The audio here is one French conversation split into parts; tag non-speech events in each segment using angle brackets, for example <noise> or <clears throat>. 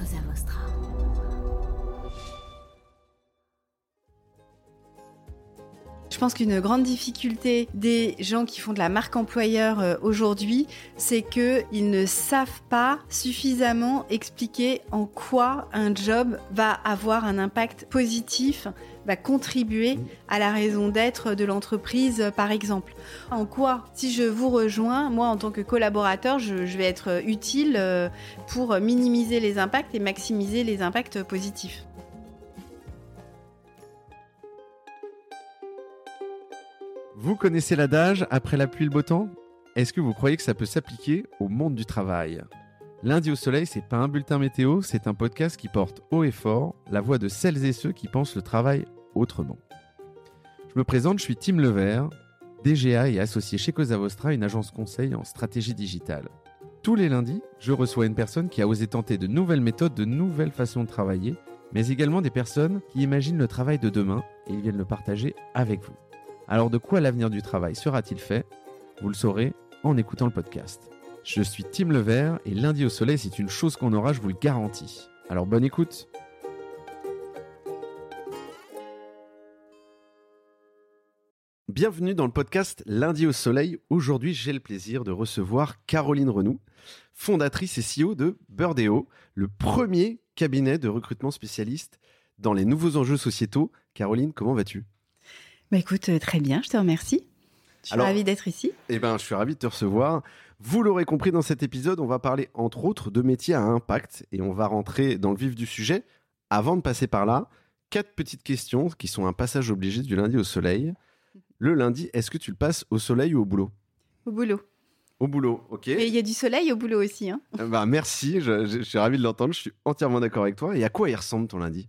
Cosa Vostra. Pense qu'une grande difficulté des gens qui font de la marque employeur euh, aujourd'hui, c'est qu'ils ne savent pas suffisamment expliquer en quoi un job va avoir un impact positif, va contribuer à la raison d'être de l'entreprise, euh, par exemple. En quoi, si je vous rejoins, moi en tant que collaborateur, je, je vais être utile euh, pour minimiser les impacts et maximiser les impacts positifs. Vous connaissez l'adage après la pluie le beau temps? Est-ce que vous croyez que ça peut s'appliquer au monde du travail? Lundi au soleil, c'est pas un bulletin météo, c'est un podcast qui porte haut et fort la voix de celles et ceux qui pensent le travail autrement. Je me présente, je suis Tim Levert, DGA et associé chez Cosa Vostra, une agence conseil en stratégie digitale. Tous les lundis, je reçois une personne qui a osé tenter de nouvelles méthodes, de nouvelles façons de travailler, mais également des personnes qui imaginent le travail de demain et ils viennent le partager avec vous. Alors de quoi l'avenir du travail sera-t-il fait? Vous le saurez en écoutant le podcast. Je suis Tim Levert et lundi au soleil, c'est une chose qu'on aura, je vous le garantis. Alors bonne écoute Bienvenue dans le podcast Lundi au Soleil. Aujourd'hui, j'ai le plaisir de recevoir Caroline Renoux, fondatrice et CEO de Birdeo, le premier cabinet de recrutement spécialiste dans les nouveaux enjeux sociétaux. Caroline, comment vas-tu? Bah écoute, euh, très bien, je te remercie. Je suis Alors- ravie d'être ici. Eh ben, je suis ravi de te recevoir. Vous l'aurez compris dans cet épisode, on va parler entre autres de métiers à impact et on va rentrer dans le vif du sujet. Avant de passer par là, quatre petites questions qui sont un passage obligé du lundi au soleil. Le lundi, est-ce que tu le passes au soleil ou au boulot? Au boulot. Au boulot, ok. Et il y a du soleil au boulot aussi. Hein. Bah, merci, je, je- je suis ravi de l'entendre, je suis entièrement d'accord avec toi. Et à quoi il ressemble ton lundi?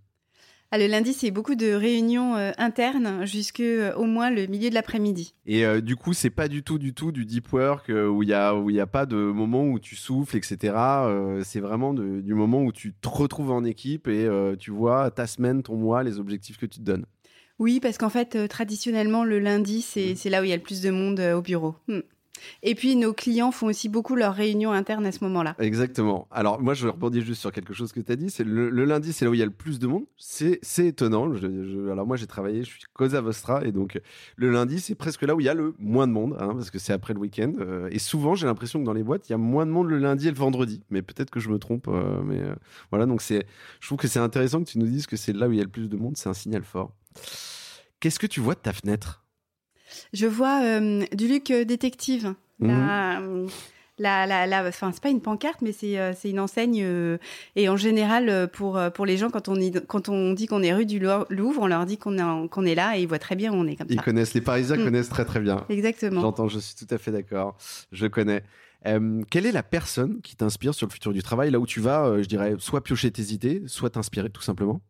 Ah, le lundi, c'est beaucoup de réunions euh, internes jusque euh, au moins le milieu de l'après-midi. Et euh, du coup, c'est pas du tout, du tout du deep work où il y a où y a pas de moment où tu souffles, etc. C'est vraiment de- du moment où tu te retrouves en équipe et tu vois ta semaine, ton mois, les objectifs que tu te donnes. Oui, parce qu'en fait, traditionnellement, le lundi, c'est c'est là où il y a le plus de monde au bureau. Hmm. Et puis, nos clients font aussi beaucoup leurs réunions internes à ce moment-là. Exactement. Alors moi, je rebondis juste sur quelque chose que tu as dit. C'est le, lundi, c'est là où il y a le plus de monde. C'est c'est étonnant. Alors moi, j'ai travaillé, je suis Cosa Vostra et donc le lundi, c'est presque là où il y a le moins de monde, hein, parce que c'est après le week-end. Euh, et souvent, j'ai l'impression que dans les boîtes, il y a moins de monde le lundi et le vendredi. Mais peut-être que je me trompe. euh, mais euh, voilà, donc c'est. Je trouve que c'est intéressant que tu nous dises que c'est là où il y a le plus de monde. C'est un signal fort. Qu'est-ce que tu vois de ta fenêtre? Je vois euh, du Luc euh, Détective. Mhm. La, la, la, la- enfin, c'est pas une pancarte, mais c'est euh, c'est une enseigne. euh, et en général, pour, pour les gens, quand on, y- quand on dit qu'on est rue du Louvre, on leur dit qu'on est, qu'on est là et ils voient très bien où on est comme Ils ça. connaissent, les Parisiens Mm. connaissent très très bien. Exactement. J'entends, je suis tout à fait d'accord. Je connais. Euh, quelle est la personne qui t'inspire sur le futur du travail, là où tu vas, euh, je dirais, soit piocher tes idées, soit t'inspirer tout simplement?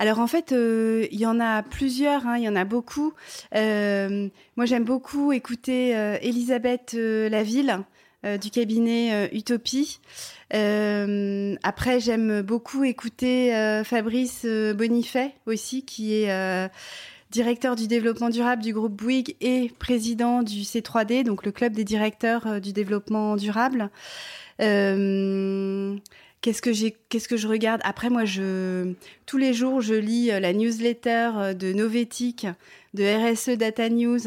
Alors en fait, euh, il y en a plusieurs, hein, il y en a beaucoup. Euh, moi, j'aime beaucoup écouter euh, Elisabeth Laville du cabinet Utopie. Après, j'aime beaucoup écouter Fabrice Bonifay aussi, qui est directeur du développement durable du groupe Bouygues et président du C3D, donc le club des directeurs du développement durable. Qu'est-ce que j'ai, qu'est-ce que je regarde? Après, moi, je tous les jours, je lis euh, la newsletter euh, de Novetic, de RSE Data News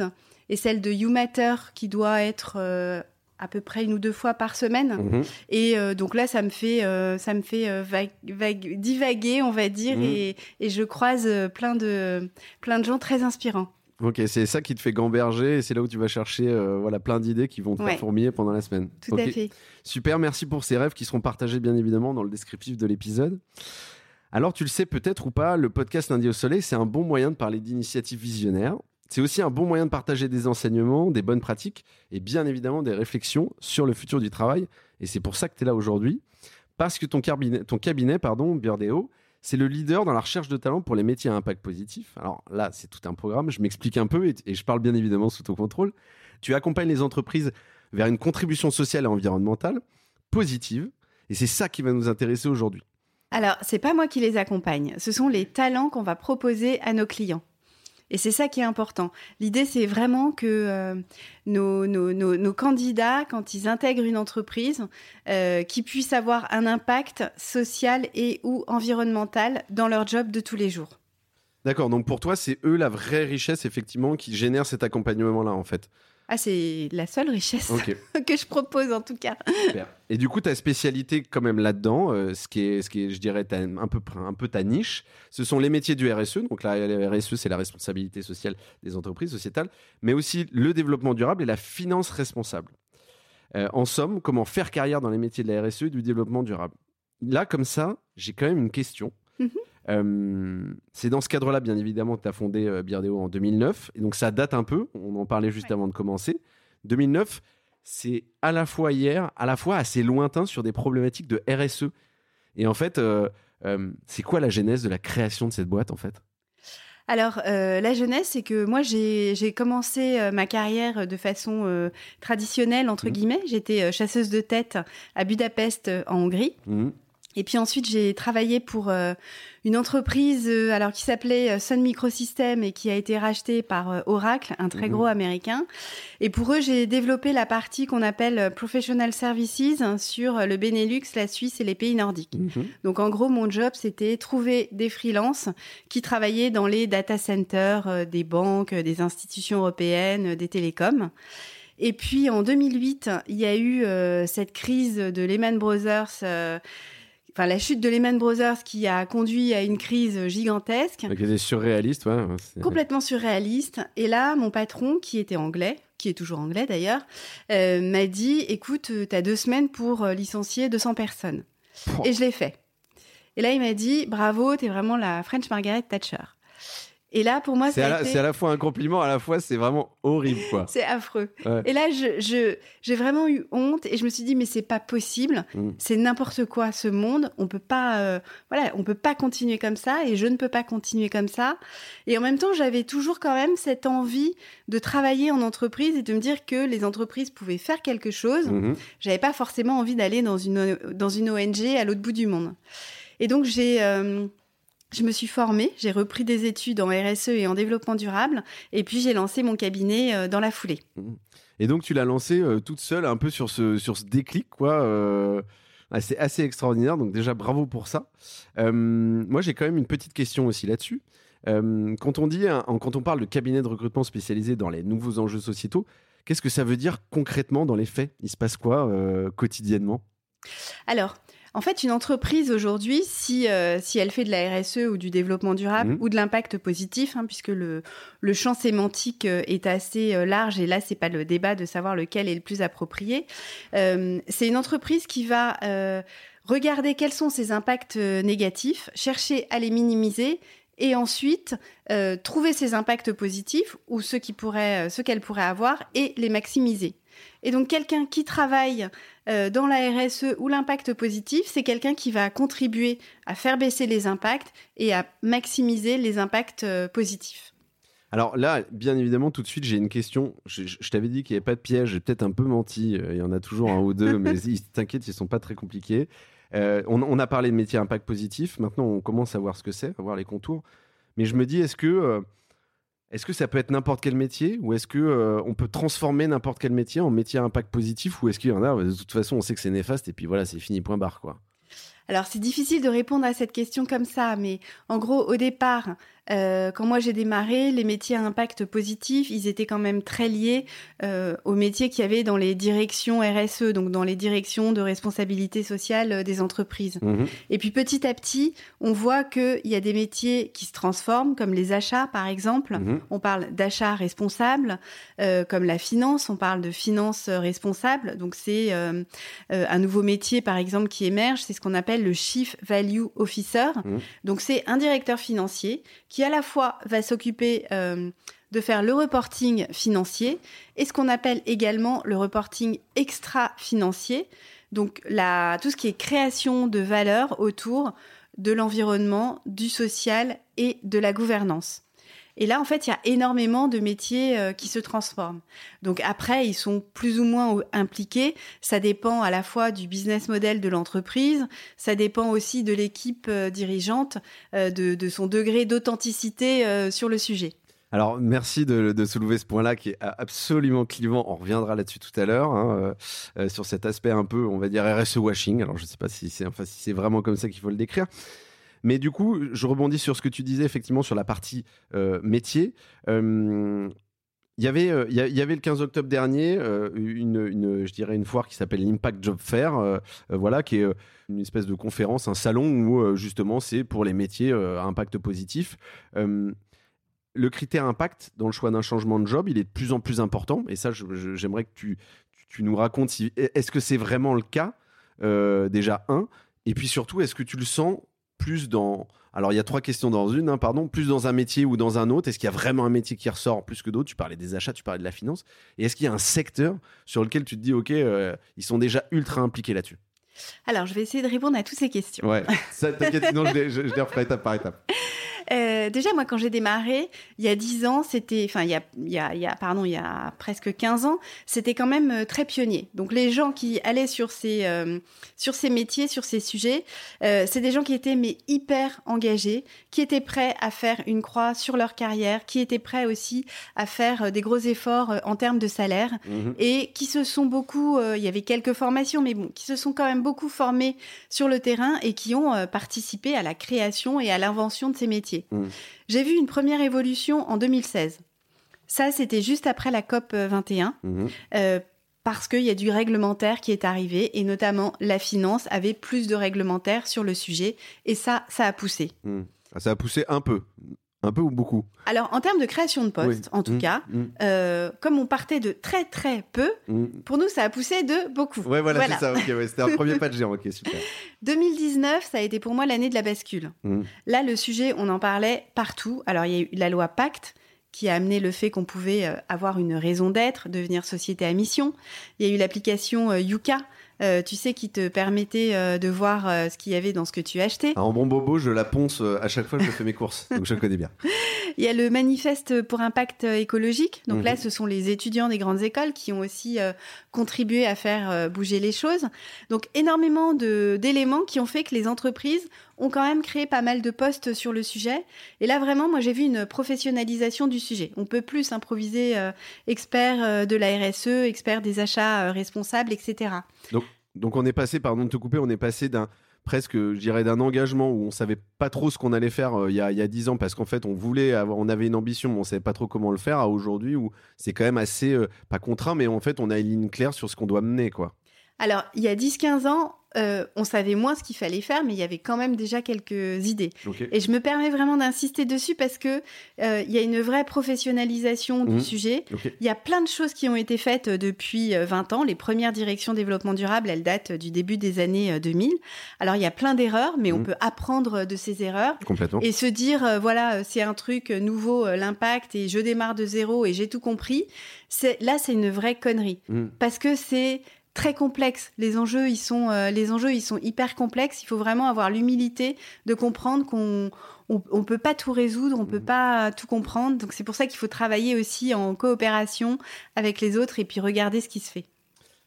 et celle de YouMatter qui doit être euh, à peu près une ou deux fois par semaine. Mhm. Et euh, donc là, ça me fait, euh, ça me fait vague- vague- divaguer, on va dire, Mhm. et, et je croise plein de, plein de gens très inspirants. Ok, c'est ça qui te fait gamberger et c'est là où tu vas chercher euh, voilà, plein d'idées qui vont te Ouais. faire fourmiller pendant la semaine. Tout à fait. Super, merci pour ces rêves qui seront partagés bien évidemment dans le descriptif de l'épisode. Alors tu le sais peut-être ou pas, le podcast Lundi au Soleil, c'est un bon moyen de parler d'initiatives visionnaires. C'est aussi un bon moyen de partager des enseignements, des bonnes pratiques et bien évidemment des réflexions sur le futur du travail. Et c'est pour ça que tu es là aujourd'hui. Parce que ton cabinet, ton cabinet pardon, Birdeo, c'est le leader dans la recherche de talents pour les métiers à impact positif. Alors là, c'est tout un programme. Je m'explique un peu et, je parle bien évidemment sous ton contrôle. Tu accompagnes les entreprises vers une contribution sociale et environnementale positive. Et c'est ça qui va nous intéresser aujourd'hui. Alors, c'est pas moi qui les accompagne, ce sont les talents qu'on va proposer à nos clients. Et c'est ça qui est important. L'idée, c'est vraiment que euh, nos, candidats, quand ils intègrent une entreprise, euh, qu'ils puissent avoir un impact social et ou environnemental dans leur job de tous les jours. D'accord, donc pour toi, c'est eux la vraie richesse, effectivement, qui génère cet accompagnement-là, en fait. Ah, c'est la seule richesse <laughs> que je propose en tout cas. Et du coup, ta spécialité quand même là-dedans, euh, ce, qui est, ce qui est, je dirais, un peu, un peu ta niche, ce sont les métiers du RSE. Donc le RSE, c'est la responsabilité sociale des entreprises sociétales, mais aussi le développement durable et la finance responsable. Euh, en somme, comment faire carrière dans les métiers de la RSE et du développement durable? Là, comme ça, j'ai quand même une question. Euh, c'est dans ce cadre-là, bien évidemment, que tu as fondé euh, Birdeo en 2009. Et donc, ça date un peu. On en parlait juste avant de commencer. 2009, c'est à la fois hier, à la fois assez lointain sur des problématiques de RSE. Et en fait, euh, c'est quoi la genèse de la création de cette boîte, en fait? Alors, la jeunesse, c'est que moi, j'ai commencé ma carrière de façon traditionnelle, entre mmh. guillemets. J'étais chasseuse de tête à Budapest, en Hongrie. Mmh. Et puis ensuite, j'ai travaillé pour euh, une entreprise euh, alors qui s'appelait euh, Sun Microsystems et qui a été rachetée par Oracle, un très mhm. gros américain. Et pour eux, j'ai développé la partie qu'on appelle Professional Services sur le Benelux, la Suisse et les pays nordiques. Mhm. Donc en gros, mon job, c'était trouver des freelances qui travaillaient dans les data centers des banques, des institutions européennes, des télécoms. Et puis en 2008, il y a eu cette crise de Lehman Brothers enfin la chute de Lehman Brothers qui a conduit à une crise gigantesque. Qui était surréaliste, ouais. Complètement surréaliste. Et là, mon patron, qui était anglais, qui est toujours anglais d'ailleurs, euh, m'a dit écoute, tu as deux semaines pour euh, licencier 200 personnes. Et je l'ai fait. Et là, il m'a dit bravo, tu es vraiment la French Margaret Thatcher. Et là, pour moi, c'est à, la fois un compliment, à la fois c'est vraiment horrible, quoi. <laughs> c'est affreux. Et là, je, j'ai vraiment eu honte et je me suis dit, mais c'est pas possible. Mm. C'est n'importe quoi ce monde. On peut pas, euh, voilà, on peut pas continuer comme ça et je ne peux pas continuer comme ça. Et en même temps, j'avais toujours quand même cette envie de travailler en entreprise et de me dire que les entreprises pouvaient faire quelque chose. Mm-hmm. J'avais pas forcément envie d'aller dans une dans une ONG à l'autre bout du monde. Et donc j'ai euh, je me suis formée, j'ai repris des études en RSE et en développement durable, et puis j'ai lancé mon cabinet euh, dans la foulée. Mmh. Et donc tu l'as lancé euh, toute seule, un peu sur ce, sur ce déclic, quoi. Euh, c'est assez extraordinaire, donc déjà bravo pour ça. moi j'ai quand même une petite question aussi là-dessus. quand on dit, quand on parle de cabinet de recrutement spécialisé dans les nouveaux enjeux sociétaux, qu'est-ce que ça veut dire concrètement dans les faits? Il se passe quoi quotidiennement? Alors, en fait, une entreprise aujourd'hui, si, euh, si elle fait de la RSE ou du développement durable mmh. ou de l'impact positif, hein, puisque le, le champ sémantique euh, est assez euh, large et là, c'est pas le débat de savoir lequel est le plus approprié. c'est une entreprise qui va regarder quels sont ses impacts négatifs, chercher à les minimiser et ensuite trouver ses impacts positifs ou ceux qui pourraient, ceux qu'elle pourrait avoir et les maximiser. Et donc quelqu'un qui travaille euh, dans la RSE ou l'impact positif, c'est quelqu'un qui va contribuer à faire baisser les impacts et à maximiser les impacts euh, positifs. Alors là, bien évidemment, tout de suite, j'ai une question. Je, t'avais dit qu'il n'y avait pas de piège, j'ai peut-être un peu menti. Euh, il y en a toujours un ou deux, mais t'inquiète, <laughs> ils ne sont pas très compliqués. on, a parlé de métier impact positif. Maintenant, on commence à voir ce que c'est, à voir les contours. Mais je me dis, est-ce que est-ce que ça peut être n'importe quel métier ou est-ce que euh, on peut transformer n'importe quel métier en métier à impact positif ou est-ce qu'il y en a de toute façon on sait que c'est néfaste et puis voilà c'est fini point barre quoi. Alors c'est difficile de répondre à cette question comme ça, mais en gros au départ, euh, quand moi j'ai démarré, les métiers à impact positif, ils étaient quand même très liés euh, aux métiers qu'il y avait dans les directions RSE, donc dans les directions de responsabilité sociale euh, des entreprises. Mhm. Et puis petit à petit, on voit qu'il y a des métiers qui se transforment, comme les achats par exemple. Mhm. On parle d'achat responsable, euh, comme la finance, on parle de finance responsable. Donc c'est un nouveau métier par exemple qui émerge, c'est ce qu'on appelle le Chief Value Officer. Mhm. Donc c'est un directeur financier qui à la fois va s'occuper euh, de faire le reporting financier et ce qu'on appelle également le reporting extra-financier, donc la, tout ce qui est création de valeur autour de l'environnement, du social et de la gouvernance. Et là, en fait, il y a énormément de métiers euh, qui se transforment. Donc après, ils sont plus ou moins impliqués. Ça dépend à la fois du business model de l'entreprise, ça dépend aussi de l'équipe euh, dirigeante, euh, de, son degré d'authenticité sur le sujet. Alors, merci de, soulever ce point-là qui est absolument clivant. On reviendra là-dessus tout à l'heure, hein, euh, euh, sur cet aspect un peu, on va dire, RSE washing. Alors, je ne sais pas si c'est enfin, si vraiment comme ça qu'il faut le décrire. Mais du coup, je rebondis sur ce que tu disais effectivement sur la partie euh, métier. Il y, avait, il y avait le 15 octobre dernier une, une, je dirais une foire qui s'appelle l'Impact Job Fair, voilà, qui est une espèce de conférence, un salon où justement c'est pour les métiers à impact positif le critère impact dans le choix d'un changement de job, il est de plus en plus important. Et ça, j'aimerais que tu, tu, nous racontes est-ce que c'est vraiment le cas, euh, déjà, un? Et puis surtout, est-ce que tu le sens plus dans. Alors, il y a trois questions dans une, hein, pardon. Plus dans un métier ou dans un autre Est-ce qu'il y a vraiment un métier qui ressort plus que d'autres? Tu parlais des achats, tu parlais de la finance. Et est-ce qu'il y a un secteur sur lequel tu te dis, OK, euh, ils sont déjà ultra impliqués là-dessus? Alors, je vais essayer de répondre à toutes ces questions. Ouais, t'inquiète, sinon je les, je les referai étape par étape. <laughs> Euh, déjà, moi, quand j'ai démarré, il y a 10 ans, c'était, enfin, il y a, il y a, il y a, pardon, il y a presque 15 ans, c'était quand même euh, très pionnier. Donc, les gens qui allaient sur ces, euh, sur ces métiers, sur ces sujets, c'est des gens qui étaient, mais hyper engagés, qui étaient prêts à faire une croix sur leur carrière, qui étaient prêts aussi à faire des gros efforts en termes de salaire mhm. et qui se sont beaucoup, il y avait quelques formations, mais bon, qui se sont quand même beaucoup formés sur le terrain et qui ont participé à la création et à l'invention de ces métiers. Mm. J'ai vu une première évolution en 2016. Ça, c'était juste après la COP 21. Mm-hmm. Euh, parce qu'il y a du réglementaire qui est arrivé et notamment la finance avait plus de réglementaire sur le sujet et ça, ça a poussé. Mm. Ça a poussé un peu. Un peu ou beaucoup Alors, en termes de création de postes, en tout mmh, cas, mmh. Euh, comme on partait de très très peu, mmh. pour nous, ça a poussé de beaucoup. Ouais, voilà, c'est ça. C'était un <laughs> premier pas de géant. Ok, super. 2019, ça a été pour moi l'année de la bascule. Là, le sujet, on en parlait partout. Alors, il y a eu la loi Pacte qui a amené le fait qu'on pouvait euh, avoir une raison d'être, devenir société à mission. Il y a eu l'application euh, Yuka, euh, tu sais, qui te permettait euh, de voir euh, ce qu'il y avait dans ce que tu achetais. En bon bobo, je la ponce à chaque fois que je fais mes courses, <laughs> donc je le connais bien. Il y a le manifeste pour impact écologique. Donc là, mhm. ce sont les étudiants des grandes écoles qui ont aussi contribué à faire bouger les choses. Donc énormément d'éléments qui ont fait que les entreprises ont quand même créé pas mal de postes sur le sujet. Et là, vraiment, moi, j'ai vu une professionnalisation du sujet. On peut plus improviser expert de la RSE, expert des achats responsables, etc. Donc, donc on est passé, pardon de te couper, on est passé d'un presque, je dirais, d'un engagement où on savait pas trop ce qu'on allait faire euh, il y a dix ans parce qu'en fait on voulait avoir, on avait une ambition, mais on savait pas trop comment le faire. À aujourd'hui où c'est quand même assez euh, pas contraint, mais en fait on a une ligne claire sur ce qu'on doit mener, quoi. Alors il y a 10-15 ans, euh, on savait moins ce qu'il fallait faire, mais il y avait quand même déjà quelques idées. Et je me permets vraiment d'insister dessus parce que euh, il y a une vraie professionnalisation du mmh. sujet. Il y a plein de choses qui ont été faites euh, depuis 20 ans. Les premières directions développement durable, elles datent du début des années 2000. Alors il y a plein d'erreurs, mais on mmh. peut apprendre de ces erreurs et se dire voilà c'est un truc nouveau, l'impact et je démarre de zéro et j'ai tout compris. là c'est une vraie connerie mmh. parce que c'est très complexe. Les enjeux, ils sont, euh, les enjeux, ils sont hyper complexes. Il faut vraiment avoir l'humilité de comprendre qu'on on, peut pas tout résoudre, on peut mmh. pas tout comprendre. Donc c'est pour ça qu'il faut travailler aussi en coopération avec les autres et puis regarder ce qui se fait.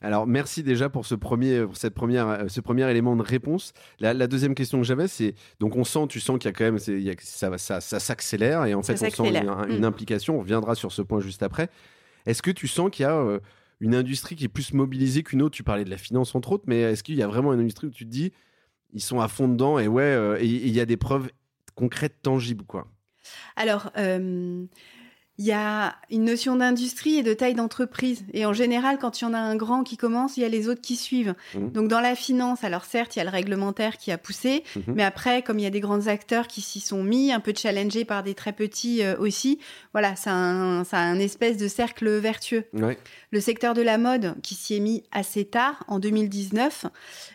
Alors merci déjà pour ce premier, pour cette première, euh, ce premier élément de réponse. La, deuxième question que j'avais, c'est donc on sent, tu sens qu'il y a quand même, il y a, ça, ça, ça s'accélère et en fait on sent une, mmh. implication. On reviendra sur ce point juste après. Est-ce que tu sens qu'il y a euh, une industrie qui est plus mobilisée qu'une autre. Tu parlais de la finance entre autres, mais est-ce qu'il y a vraiment une industrie où tu te dis ils sont à fond dedans et ouais, euh, il y a des preuves concrètes, tangibles quoi? Alors. Euh, il y a une notion d'industrie et de taille d'entreprise. Et en général, quand il y en a un grand qui commence, il y a les autres qui suivent. Mmh. Donc dans la finance, alors certes, il y a le réglementaire qui a poussé, mmh. mais après, comme il y a des grands acteurs qui s'y sont mis, un peu challengés par des très petits euh, aussi, voilà, ça a, un, ça a un espèce de cercle vertueux. Le secteur de la mode, qui s'y est mis assez tard, en 2019,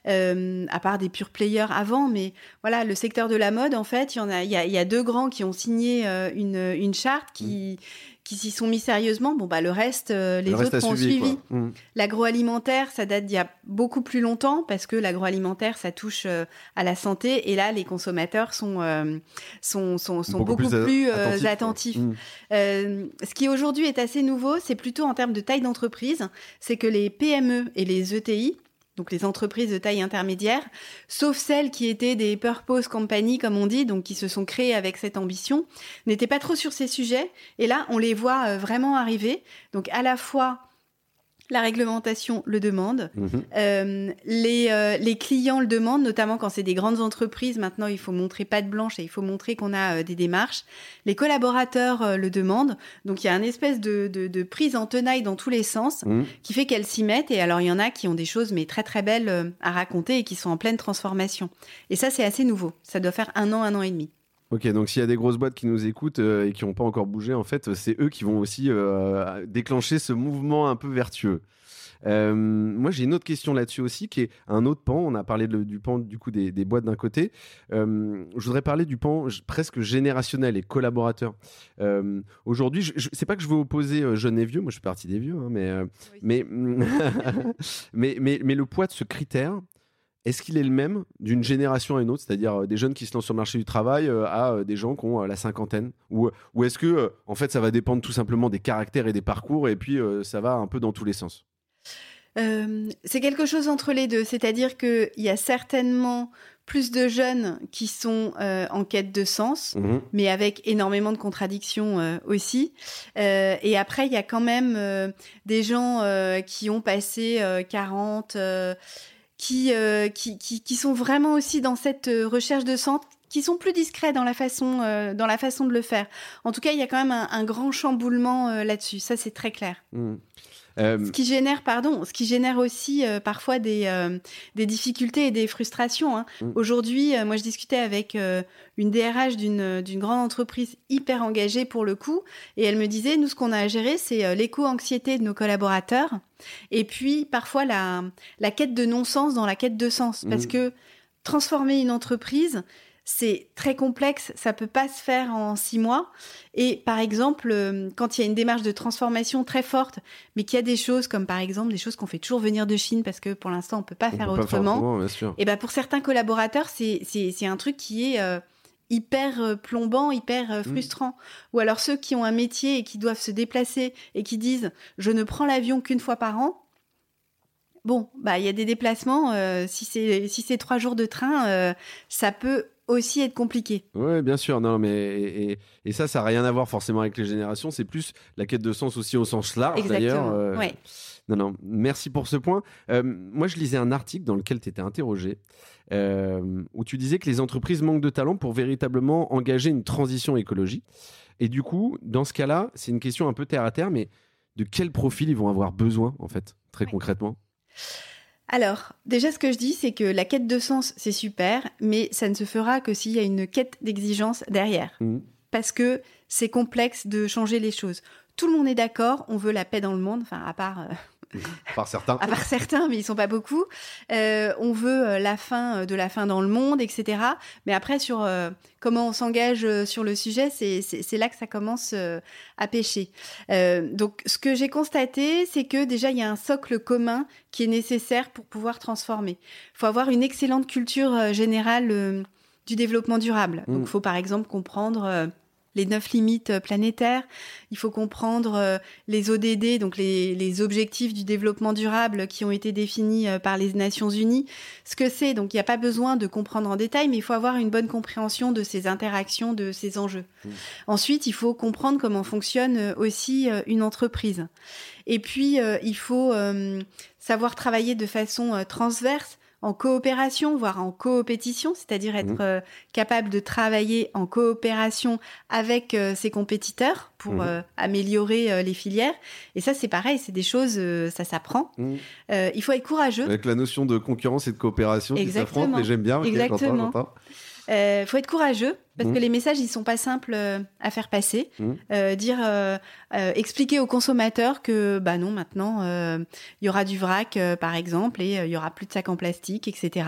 euh, à part des pure players avant, mais voilà, le secteur de la mode, en fait, il y en a, y a, deux grands qui ont signé euh, une, charte qui... Mmh qui s'y sont mis sérieusement, bon bah le reste, euh, les autres ont suivi. Mmh. L'agroalimentaire, ça date d'il y a beaucoup plus longtemps parce que l'agroalimentaire, ça touche euh, à la santé et là, les consommateurs sont euh, sont, sont, sont, beaucoup, plus, attentifs. Mmh. ce qui aujourd'hui est assez nouveau, c'est plutôt en termes de taille d'entreprise, c'est que les PME et les ETI donc les entreprises de taille intermédiaire, sauf celles qui étaient des purpose company, comme on dit, donc qui se sont créées avec cette ambition, n'étaient pas trop sur ces sujets. Et là, on les voit euh, vraiment arriver. Donc à la fois la réglementation le demande. Mhm. Euh, les, euh, les clients le demandent, notamment quand c'est des grandes entreprises. Maintenant, il faut montrer patte blanche et il faut montrer qu'on a euh, des démarches. Les collaborateurs le demandent. Donc, il y a une espèce de, de, de prise en tenaille dans tous les sens Mhm. qui fait qu'elles s'y mettent. Et alors, il y en a qui ont des choses, mais très, très belles à raconter et qui sont en pleine transformation. Et ça, c'est assez nouveau. Ça doit faire un an, un an et demi. Ok, donc s'il y a des grosses boîtes qui nous écoutent euh, et qui n'ont pas encore bougé, en fait, c'est eux qui vont aussi euh, déclencher ce mouvement un peu vertueux. Euh, moi, j'ai une autre question là-dessus aussi, qui est un autre pan. On a parlé de- du pan du coup des, des boîtes d'un côté. Euh, je voudrais parler du pan presque générationnel et collaborateur. Euh, Aujourd'hui, je, je- c'est pas que je veux opposer jeunes et vieux. Moi, je fais partie des vieux, hein, mais, mais, <laughs> mais, mais, mais le poids de ce critère, est-ce qu'il est le même d'une génération à une autre, c'est-à-dire euh, des jeunes qui se lancent sur le marché du travail euh, à euh, des gens qui ont la cinquantaine Ou, ou est-ce que, en fait, ça va dépendre tout simplement des caractères et des parcours et puis ça va un peu dans tous les sens? Euh, c'est quelque chose entre les deux, c'est-à-dire qu'il y a certainement plus de jeunes qui sont euh, en quête de sens, Mhm. mais avec énormément de contradictions euh, aussi. Euh, et après, il y a quand même des gens qui ont passé euh, 40, euh, qui, euh, qui, qui, qui sont vraiment aussi dans cette euh, recherche de sens qui sont plus discrets dans la façon euh, dans la façon de le faire. En tout cas, il y a quand même un, grand chamboulement là-dessus. Ça, c'est très clair. Mhm. Euh, Ce qui génère, pardon, ce qui génère aussi euh, parfois des, euh, des difficultés et des frustrations. hein. Mm. Aujourd'hui, moi, je discutais avec une DRH d'une grande entreprise hyper engagée pour le coup, et elle me disait, nous, ce qu'on a à gérer, c'est l'éco-anxiété de nos collaborateurs, et puis parfois la, la quête de non-sens dans la quête de sens, parce Mm. que transformer une entreprise, c'est très complexe, ça peut pas se faire en six mois. Et par exemple, euh, quand il y a une démarche de transformation très forte, mais qu'il y a des choses comme par exemple des choses qu'on fait toujours venir de Chine parce que pour l'instant on peut pas on faire peut autrement. Et ben pour certains collaborateurs, c'est c'est un truc qui est euh, hyper euh, plombant, hyper Mm. frustrant. Ou alors ceux qui ont un métier et qui doivent se déplacer et qui disent je ne prends l'avion qu'une fois par an. Bon, bah il y a des déplacements. euh, si c'est si c'est trois jours de train, euh, ça peut aussi être compliqué. Oui, bien sûr. Non, mais et, ça, ça n'a rien à voir forcément avec les générations. C'est plus la quête de sens aussi au sens large, d'ailleurs. Euh, Ouais. Non, non, merci pour ce point. Euh, moi, je lisais un article dans lequel tu étais interrogé, euh, où tu disais que les entreprises manquent de talent pour véritablement engager une transition écologique. Et du coup, dans ce cas-là, c'est une question un peu terre à terre, mais de quel profil ils vont avoir besoin, en fait, très Ouais. concrètement? Alors, déjà, ce que je dis, c'est que la quête de sens, c'est super, mais ça ne se fera que s'il y a une quête d'exigence derrière. Mhm. Parce que c'est complexe de changer les choses. Tout le monde est d'accord, on veut la paix dans le monde, enfin, à part, euh, <laughs> Par certains. à part certains, mais ils sont pas beaucoup. Euh, on veut euh, la fin euh, de la fin dans le monde, etc. Mais après, sur euh, comment on s'engage euh, sur le sujet, c'est- là que ça commence euh, à pêcher. Euh, donc, ce que j'ai constaté, c'est que déjà, il y a un socle commun qui est nécessaire pour pouvoir transformer. Il faut avoir une excellente culture générale euh, du développement durable. Mm. Donc, il faut par exemple comprendre... les neuf limites euh, planétaires. Il faut comprendre euh, les ODD, donc les, les objectifs du développement durable qui ont été définis euh, par les Nations Unies. Ce que c'est, donc il n'y a pas besoin de comprendre en détail, mais il faut avoir une bonne compréhension de ces interactions, de ces enjeux. Mm. Ensuite, il faut comprendre comment fonctionne aussi une entreprise. Et puis, il faut savoir travailler de façon transverse en coopération, voire en coopétition, c'est-à-dire être Mhm. euh, capable de travailler en coopération avec euh, ses compétiteurs pour Mhm. euh, améliorer les filières. Et ça, c'est pareil, c'est des choses, ça s'apprend. Euh, il faut être courageux. Avec la notion de concurrence et de coopération qui Exactement. s'affrontent, mais j'aime bien. Exactement. Il faut être courageux parce Mhm. que les messages, ils sont pas simples euh, à faire passer. Mhm. Euh, dire, euh, euh, expliquer aux consommateurs que, bah non, maintenant, euh, il y aura du vrac, euh, par exemple, et euh, il y aura plus de sacs en plastique, etc.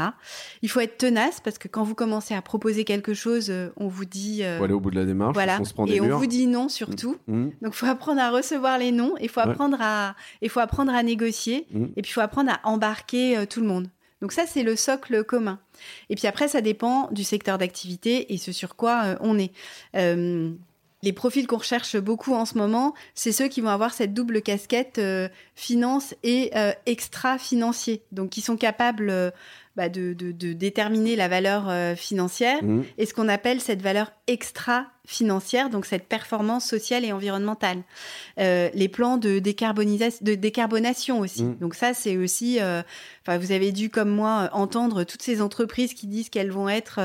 Il faut être tenace parce que quand vous commencez à proposer quelque chose, euh, on vous dit, euh, Faut aller au bout de la démarche, voilà, on se prend des et on vous dit non surtout. Mhm. Donc, faut apprendre à recevoir les noms, et faut Ouais. apprendre à, il faut apprendre à négocier, et puis il faut apprendre à embarquer euh, tout le monde. Donc ça, c'est le socle commun. Et puis après, ça dépend du secteur d'activité et ce sur quoi euh, on est. Euh, les profils qu'on recherche beaucoup en ce moment, c'est ceux qui vont avoir cette double casquette euh, finance et extra-financier. Donc, qui sont capables bah, de, de, de, déterminer la valeur euh, financière Mhm. et ce qu'on appelle cette valeur extra-financière, donc cette performance sociale et environnementale. Euh, les plans de, décarbonisation, de décarbonation aussi. Mhm. Donc ça, c'est aussi... euh, vous avez dû, comme moi, entendre toutes ces entreprises qui disent qu'elles vont être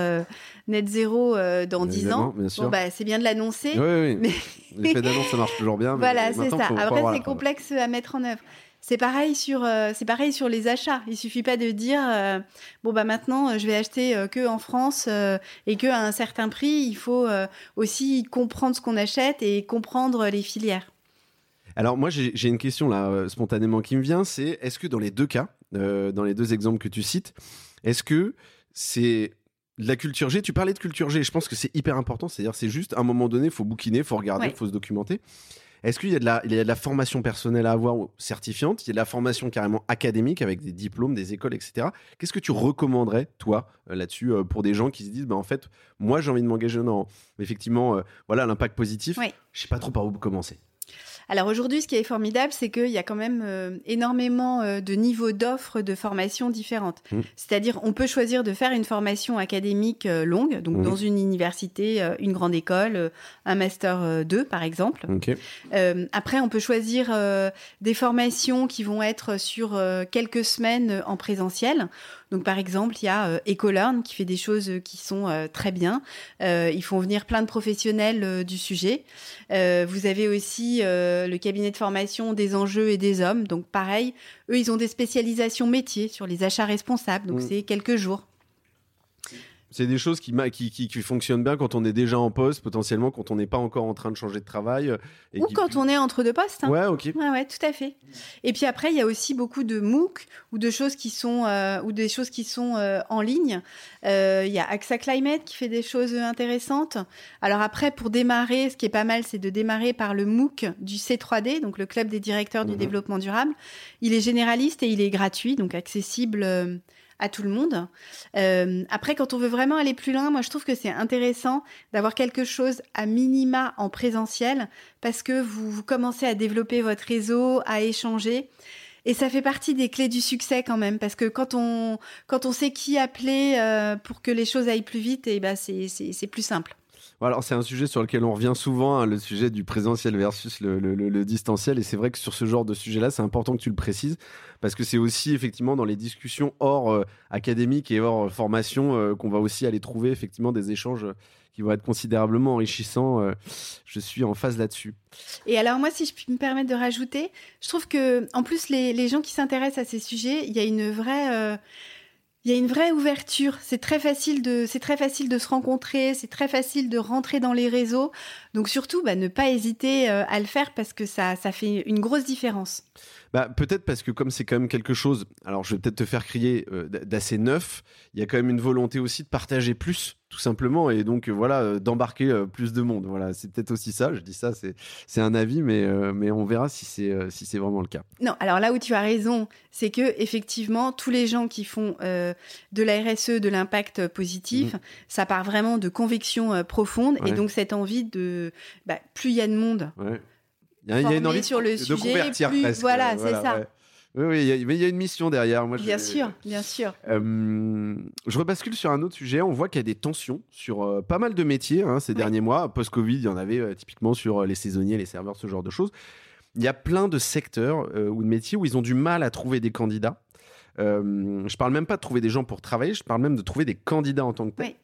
net zéro dans 10 Évidemment, ans. bien sûr. Bon, bah, c'est bien de l'annoncer. Oui, oui. Mais- L'effet d'annonce, ça marche toujours bien. mais <laughs> Voilà, c'est ça. Après, c'est complexe à mettre en œuvre. C'est pareil sur, euh, c'est pareil sur les achats. Il suffit pas de dire, euh, bon bah maintenant, euh, je vais acheter euh, que en France et que à un certain prix. Il faut aussi comprendre ce qu'on achète et comprendre les filières. Alors moi j'ai une question là spontanément qui me vient, c'est est-ce que dans les deux cas, dans les deux exemples que tu cites, est-ce que c'est de la culture G? Tu parlais de culture G, je pense que c'est hyper important, c'est-à-dire c'est juste à un moment donné, il faut bouquiner, il faut regarder, il Ouais. faut se documenter. Est-ce qu'il y, a de la- il y a de la formation personnelle à avoir ou certifiante? Il y a de la formation carrément académique avec des diplômes, des écoles, etc. Qu'est-ce que tu recommanderais, toi, euh, là-dessus, euh, pour des gens qui se disent, bah, en fait, moi j'ai envie de m'engager dans, effectivement, euh, voilà, l'impact positif. Ouais. Je sais pas trop par où commencer. Alors aujourd'hui, ce qui est formidable, c'est qu'il y a quand même euh, énormément euh, de niveaux d'offres de formations différentes. Mm. C'est-à-dire, on peut choisir de faire une formation académique euh, longue, donc Mhm. dans une université, une grande école, un master euh, 2 par exemple. Ok. Euh, après, on peut choisir des formations qui vont être sur quelques semaines en présentiel. Donc, par exemple, il y a euh, EcoLearn qui fait des choses euh, qui sont euh, très bien. Euh, ils font venir plein de professionnels euh, du sujet. Euh, vous avez aussi euh, le cabinet de formation des enjeux et des hommes. Donc, pareil, eux, ils ont des spécialisations métiers sur les achats responsables. Donc, Mm. c'est quelques jours. C'est des choses qui, qui, qui, qui fonctionnent bien quand on est déjà en poste, potentiellement quand on n'est pas encore en train de changer de travail. euh, Et Ou quand on est entre deux postes. hein. Ouais, ok. Ouais, ouais, tout à fait. Et puis après, il y a aussi beaucoup de MOOC ou de choses qui sont euh, ou des choses qui sont euh, en ligne. Euh, Il y a AXA Climate qui fait des choses intéressantes. Alors après, pour démarrer, ce qui est pas mal, c'est de démarrer par le MOOC du C3D, donc le club des directeurs du Mhm. développement durable. Il est généraliste et il est gratuit, donc accessible. À tout le monde. Euh, après, quand on veut vraiment aller plus loin, moi je trouve que c'est intéressant d'avoir quelque chose à minima en présentiel parce que vous, vous commencez à développer votre réseau, à échanger. Et ça fait partie des clés du succès quand même, parce que quand on, quand on sait qui appeler euh, pour que les choses aillent plus vite, et ben c'est, c'est, c'est plus simple. C'est un sujet sur lequel on revient souvent, hein, le sujet du présentiel versus le, distanciel. Et c'est vrai que sur ce genre de sujet-là, c'est important que tu le précises, parce que c'est aussi effectivement dans les discussions hors euh, académique et hors euh, formation euh, qu'on va aussi aller trouver effectivement des échanges qui vont être considérablement enrichissants. je suis en phase là-dessus. Et alors moi, si je puis me permettre de rajouter, je trouve que en plus les, gens qui s'intéressent à ces sujets, il y a une vraie il y a une vraie ouverture. C'est très facile de c'est très facile de se rencontrer, c'est très facile de rentrer dans les réseaux. Donc surtout, bah, ne pas hésiter euh, à le faire parce que ça ça fait une grosse différence. Bah, peut-être parce que comme c'est quand même quelque chose, alors je vais peut-être te faire crier euh, d'assez neuf, il y a quand même une volonté aussi de partager plus, tout simplement, et donc euh, voilà, euh, d'embarquer plus de monde. Voilà, c'est peut-être aussi ça. Je dis ça, c'est un avis, mais mais on verra si c'est si c'est vraiment le cas. Non, alors là où tu as raison, c'est que effectivement, tous les gens qui font de la RSE, de l'impact positif, ça part vraiment de convictions profondes Mhm. Ouais. et donc cette envie de, bah, plus il y a de monde, Ouais. Il y y a une envie sur le de, sujet, convertir plus- presque. voilà, c'est ça. ouais. Oui, oui, il y a- mais il y a une mission derrière. Moi, je- bien sûr, bien sûr. Euh, je rebascule sur un autre sujet. On voit qu'il y a des tensions sur euh, pas mal de métiers hein, ces Oui. derniers mois. Post-Covid, il y en avait euh, typiquement sur euh, les saisonniers, les serveurs, ce genre de choses. Il y a plein de secteurs euh, ou de métiers où ils ont du mal à trouver des candidats. Euh, je parle même pas de trouver des gens pour travailler, je parle même de trouver des candidats en tant que tel. Oui.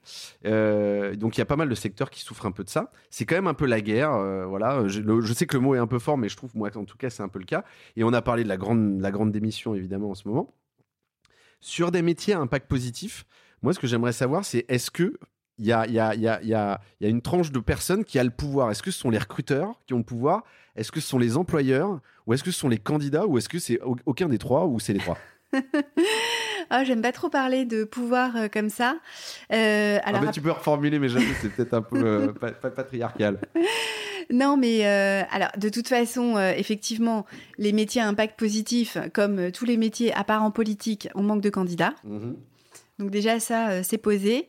Euh, donc il y a pas mal de secteurs qui souffrent un peu de ça. C'est quand même un peu la guerre. euh, voilà, je, le- je sais que le mot est un peu fort, mais je trouve moi en tout cas c'est un peu le cas. Et on a parlé de la grande, la grande démission évidemment en ce moment. Sur des métiers à impact positif, moi ce que j'aimerais savoir c'est est-ce que il y a, il y, a, il y, a, il y, a, il y a une tranche de personnes qui a le pouvoir? Est-ce que ce sont les recruteurs qui ont le pouvoir? Est-ce que ce sont les employeurs? Ou est-ce que ce sont les candidats? Ou est-ce que c'est au- aucun des trois? Ou c'est les trois? <laughs> Ah, j'aime pas trop parler de pouvoir euh, comme ça. Euh, Ah alors Tu peux reformuler, mais j'avoue, c'est peut-être un peu euh, <laughs> pa- pa- patriarcal. <laughs> Non, mais alors de toute façon, effectivement, les métiers à impact positif, comme tous les métiers à part en politique, on manque de candidats. Mhm. Donc déjà ça, euh, c'est posé.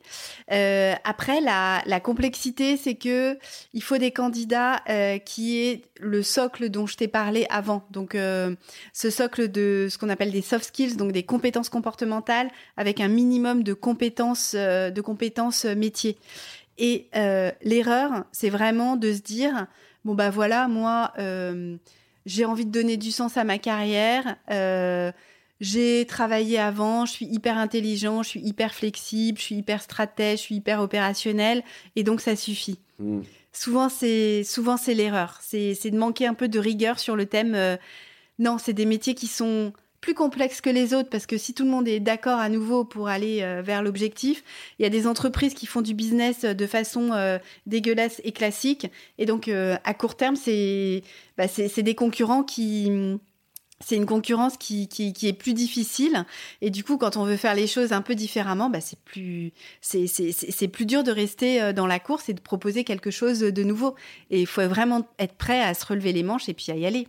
Euh, après, la, la complexité, c'est que il faut des candidats euh, qui aient le socle dont je t'ai parlé avant. Donc ce socle de ce qu'on appelle des soft skills, donc des compétences comportementales, avec un minimum de compétences, de compétences métiers. Et l'erreur, c'est vraiment de se dire bon bah voilà, moi j'ai envie de donner du sens à ma carrière. J'ai travaillé avant, je suis hyper intelligent, je suis hyper flexible, je suis hyper stratège, je suis hyper opérationnel, et donc ça suffit. Mm. Souvent, c'est souvent c'est l'erreur. C'est de manquer un peu de rigueur sur le thème. euh, non, c'est des métiers qui sont plus complexes que les autres parce que si tout le monde est d'accord à nouveau pour aller euh, vers l'objectif, il y a des entreprises qui font du business euh, de façon euh, dégueulasse et classique. Et donc, à court terme, c'est bah, des concurrents qui c'est une concurrence qui, qui, qui est plus difficile. Et du coup quand on veut faire les choses un peu différemment bah c'est plus c'est c'est c'est c'est plus dur de rester euh, dans la course et de proposer quelque chose de nouveau. Et il faut vraiment être prêt à se relever les manches et puis à y aller.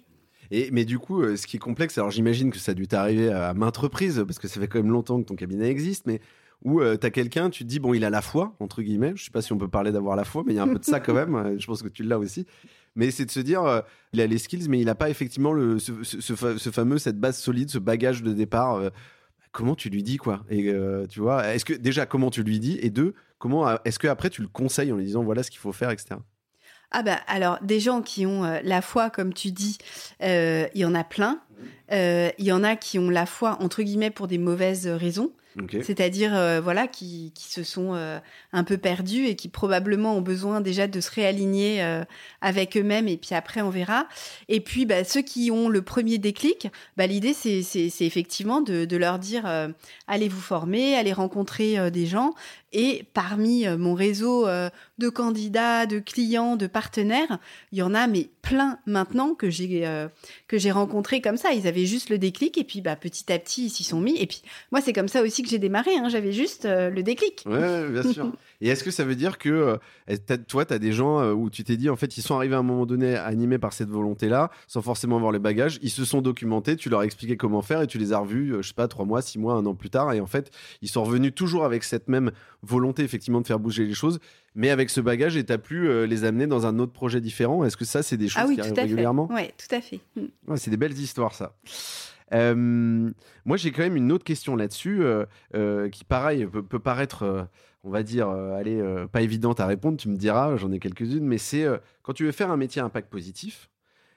Et, mais du coup, euh, ce qui est complexe, alors j'imagine que ça a dû t'arriver à maintes reprises, parce que ça fait quand même longtemps que ton cabinet existe, mais où tu t'as quelqu'un, tu te dis, bon, il a la foi, entre guillemets, je sais pas si on peut parler d'avoir la foi, mais il y a un peu de ça quand même, euh, <laughs> je pense que tu l'as aussi, mais c'est de se dire, euh, il a les skills, mais il a pas effectivement le, ce, ce- ce fa- ce fameux, cette base solide, ce bagage de départ. euh, comment tu lui dis, quoi? Et euh, tu vois, est-ce que déjà, comment tu lui dis? Et deux, comment est-ce que après tu le conseilles en lui disant, voilà ce qu'il faut faire, etc. ah bah alors des gens qui ont la foi comme tu dis il y en a plein il y en a qui ont la foi entre guillemets pour des mauvaises raisons Ok. c'est-à-dire euh, voilà qui, qui se sont euh, un peu perdus et qui probablement ont besoin déjà de se réaligner euh, avec eux-mêmes et puis après on verra. Et puis bah, ceux qui ont le premier déclic, bah, l'idée c'est effectivement de, de leur dire euh, allez vous former, allez rencontrer euh, des gens et parmi euh, mon réseau euh, de candidats, de clients, de partenaires, il y en a mais plein maintenant que j'ai euh, que j'ai rencontrés comme ça. Ils avaient juste le déclic et puis bah, petit à petit ils s'y sont mis. Et puis moi c'est comme ça aussi que j'ai démarré. Hein. J'avais juste euh, le déclic. Ouais, bien sûr. <laughs> Et est-ce que ça veut dire que euh, toi, tu as des gens où tu t'es dit, en fait, ils sont arrivés à un moment donné animés par cette volonté-là, sans forcément avoir les bagages, ils se sont documentés, tu leur as expliqué comment faire et tu les as revus, je sais pas, trois mois, six mois, un an plus tard, et en fait, ils sont revenus toujours avec cette même volonté, effectivement, de faire bouger les choses, mais avec ce bagage et t'as pu euh, les amener dans un autre projet différent. Est-ce que ça, c'est des choses Ah oui, qui tout arrivent à fait. régulièrement? Ouais, tout à fait. Mm. Ouais, c'est des belles histoires, ça. Euh, moi, j'ai quand même une autre question là-dessus, euh, euh, qui, pareil, peut, peut paraître, on va dire, allez, pas évidente à répondre, tu me diras, j'en ai quelques-unes, mais c'est quand tu veux faire un métier à impact positif,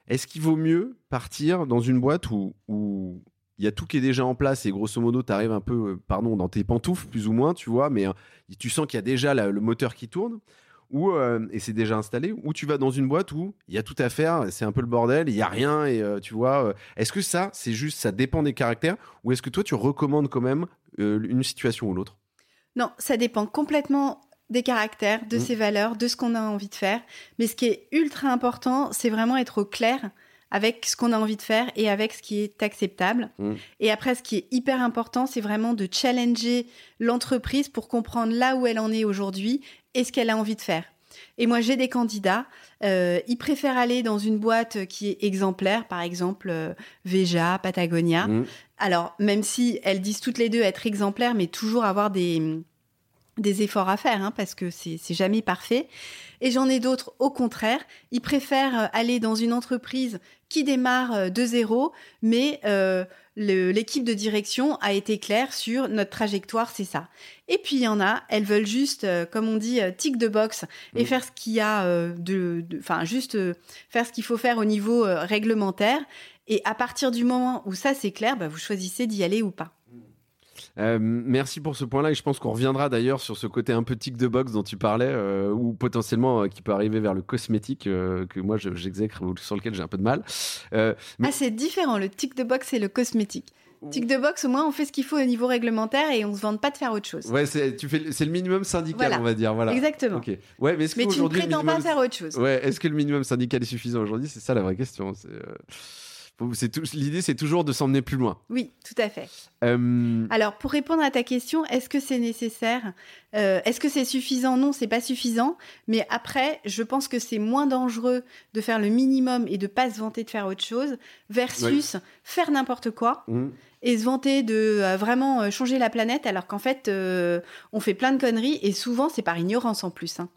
est-ce qu'il vaut mieux partir dans une boîte où où il y a tout qui est déjà en place et grosso modo, tu arrives un peu, euh, pardon, dans tes pantoufles, plus ou moins, tu vois, mais euh, tu sens qu'il y a déjà la- le moteur qui tourne ou euh, et c'est déjà installé, ou tu vas dans une boîte où il y a tout à faire, c'est un peu le bordel, il y a rien et euh, tu vois. euh, est-ce que ça, c'est juste, ça dépend des caractères, ou est-ce que toi tu recommandes quand même une situation ou l'autre? Non, ça dépend complètement des caractères, de Mm. ses valeurs, de ce qu'on a envie de faire. Mais ce qui est ultra important, c'est vraiment être au clair avec ce qu'on a envie de faire et avec ce qui est acceptable. Mm. Et après, ce qui est hyper important, c'est vraiment de challenger l'entreprise pour comprendre là où elle en est aujourd'hui et ce qu'elle a envie de faire. Et moi, j'ai des candidats, euh, ils préfèrent aller dans une boîte qui est exemplaire, par exemple euh, Veja, Patagonia. Mm. Alors, même si elles disent toutes les deux être exemplaires, mais toujours avoir des, des efforts à faire, hein, parce que c'est jamais parfait. Et j'en ai d'autres, au contraire, ils préfèrent aller dans une entreprise qui démarre euh, de zéro, mais euh, l'équipe de direction a été claire sur notre trajectoire, c'est ça. Et puis il y en a, elles veulent juste, euh, comme on dit, euh, tick de box et Mhm. faire ce qu'il y a euh, de, de- enfin juste euh, faire ce qu'il faut faire au niveau réglementaire. Et à partir du moment où ça c'est clair, bah, vous choisissez d'y aller ou pas. Euh, merci pour ce point-là et je pense qu'on reviendra d'ailleurs sur ce côté un peu tic de box dont tu parlais euh, ou potentiellement euh, qui peut arriver vers le cosmétique que moi je- j'exècre ou sur lequel j'ai un peu de mal. Mais- Ah, c'est différent. Le tic de box et le cosmétique. Tic de box, au moins, on fait ce qu'il faut au niveau réglementaire et on se vante pas de faire autre chose. ouais, c'est tu fais c'est le minimum syndical Voilà. on va dire voilà. Exactement. Ok. Ouais, mais est-ce Mais tu ne prétends pas minimum- faire autre chose. Ouais, est-ce que le minimum syndical est suffisant aujourd'hui? C'est ça la vraie question. C'est, L'idée, c'est toujours de s'emmener plus loin. Oui, tout à fait. Euh, Alors, pour répondre à ta question, est-ce que c'est nécessaire? Euh, Est-ce que c'est suffisant? Non, c'est pas suffisant. Mais après, je pense que c'est moins dangereux de faire le minimum et de pas se vanter de faire autre chose versus faire n'importe quoi. Mmh. Et se vanter de euh, vraiment changer la planète alors qu'en fait, on fait plein de conneries et souvent, c'est par ignorance en plus. Hein.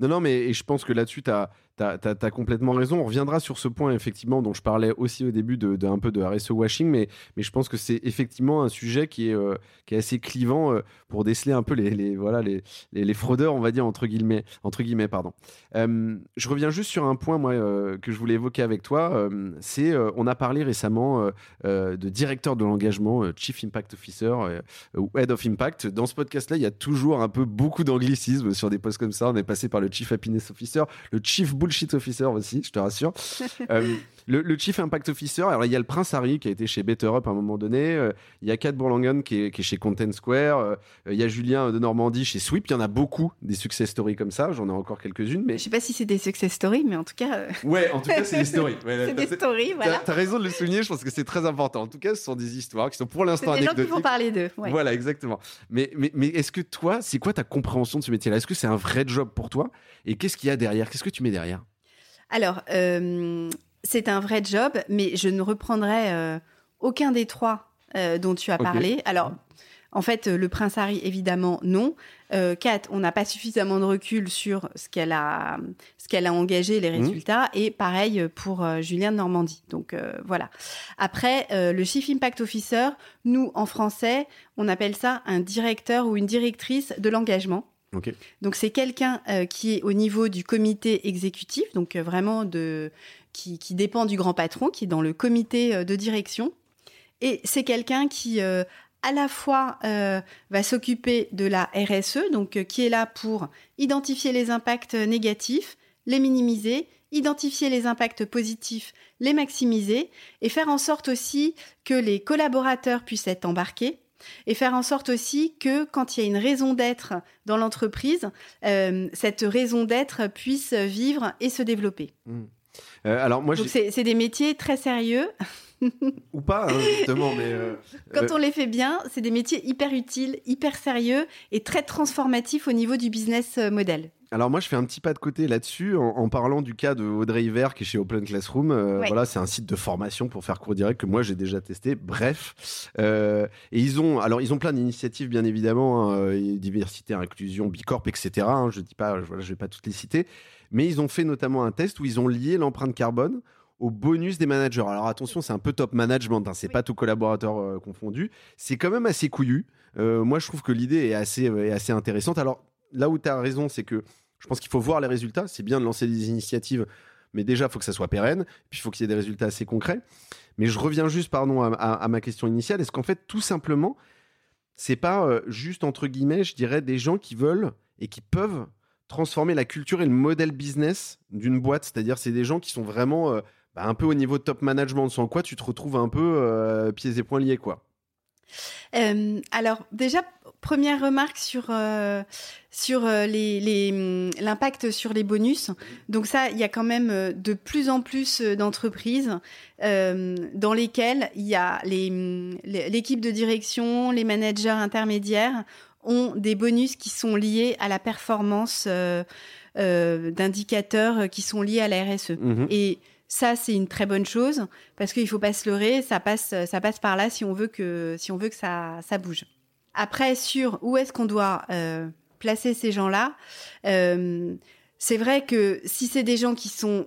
Non, non, mais je pense que là-dessus, tu as, tu as, complètement raison. On reviendra sur ce point, effectivement, dont je parlais aussi au début de, un peu de RSE washing, mais, mais je pense que c'est effectivement un sujet qui est, euh, qui est assez clivant euh, pour déceler un peu les, voilà, les, les, fraudeurs, on va dire, entre guillemets. Entre guillemets pardon. Euh, je reviens juste sur un point, moi, que je voulais évoquer avec toi. c'est, on a parlé récemment de directeur de l'engagement, Chief Impact Officer ou Head of Impact. Dans ce podcast-là, il y a toujours un peu beaucoup d'anglicisme sur des postes comme ça. On est passé par le Chief Happiness Officer, le Chief Bull bullshit officer aussi, je te rassure. <laughs> Euh, le, Chief Impact Officer, alors il y a le Prince Harry qui a été chez Better Up à un moment donné. Euh, il y a Kat Bourlangen qui est, chez Content Square. Euh, il y a Julien de Normandie chez Sweep. Il y en a beaucoup des success stories comme ça. J'en ai encore quelques-unes. Mais... Je sais pas si c'est des success stories, mais en tout cas. Ouais, en tout cas, c'est des stories. <laughs> c'est des stories, voilà. Tu as, raison de le souligner, je pense que c'est très important. En tout cas, ce sont des histoires qui sont pour l'instant anecdotiques. des gens qui vont parler d'eux. Voilà, exactement. Mais, mais, mais est-ce que toi, c'est quoi ta compréhension de ce métier-là? Est-ce que c'est un vrai job pour toi? Et qu'est-ce qu'il y a derrière? Qu'est-ce que tu mets derrière? Alors, euh, c'est un vrai job, mais je ne reprendrai euh, aucun des trois euh, dont tu as parlé. Alors, en fait, le prince Harry, évidemment, non. Kat, on n'a pas suffisamment de recul sur ce qu'elle a, ce qu'elle a engagé, les mmh. résultats, et pareil pour Julien de Normandie. Donc voilà. Après, le Chief Impact Officer, nous en français, on appelle ça un directeur ou une directrice de l'engagement. Donc c'est quelqu'un euh, qui est au niveau du comité exécutif, donc euh, vraiment de qui, dépend du grand patron, qui est dans le comité euh, de direction. Et c'est quelqu'un qui à la fois va s'occuper de la RSE, donc qui est là pour identifier les impacts négatifs, les minimiser, identifier les impacts positifs, les maximiser, et faire en sorte aussi que les collaborateurs puissent être embarqués et faire en sorte aussi que quand il y a une raison d'être dans l'entreprise, euh, cette raison d'être puisse vivre et se développer. Mmh. Euh, alors moi, c'est des métiers très sérieux. <laughs> Ou pas, hein, justement, mais... Euh, quand on les fait bien, c'est des métiers hyper utiles, hyper sérieux et très transformatifs au niveau du business model. Alors moi, je fais un petit pas de côté là-dessus en, parlant du cas de Audrey Hiver qui est chez Open Classroom. Euh, voilà, c'est un site de formation pour faire cours direct que moi j'ai déjà testé. Bref, euh, et ils ont alors ils ont plein d'initiatives bien évidemment, hein, diversité, inclusion, bicorp, etc. Hein, je dis pas, voilà, je vais pas toutes les citer, mais ils ont fait notamment un test où ils ont lié l'empreinte carbone au bonus des managers. Alors attention, c'est un peu top management, hein, c'est pas tout collaborateur euh, confondu. C'est quand même assez couillu. moi, je trouve que l'idée est assez, est assez intéressante. Alors là où tu as raison, c'est que je pense qu'il faut voir les résultats. C'est bien de lancer des initiatives, mais déjà, il faut que ça soit pérenne. Puis, il faut qu'il y ait des résultats assez concrets. Mais je reviens juste, pardon, à, ma question initiale. Est-ce qu'en fait, tout simplement, c'est pas euh, juste, entre guillemets, je dirais, des gens qui veulent et qui peuvent transformer la culture et le modèle business d'une boîte C'est-à-dire, c'est des gens qui sont vraiment euh, bah, un peu au niveau de top management, sans quoi tu te retrouves un peu euh, pieds et poings liés, quoi. Alors déjà, première remarque sur euh, sur les hum, l'impact sur les bonus. Donc ça, il y a quand même de plus en plus d'entreprises dans lesquelles il y a hum, l'équipe de direction, les managers intermédiaires ont des bonus qui sont liés à la performance d'indicateurs qui sont liés à la RSE. Mmh Et ça, c'est une très bonne chose parce qu'il faut pas se leurrer. Ça passe, ça passe par là si on veut que, si on veut que ça, ça bouge. Après, sur où est-ce qu'on doit euh, placer ces gens-là, euh, c'est vrai que si c'est des gens qui sont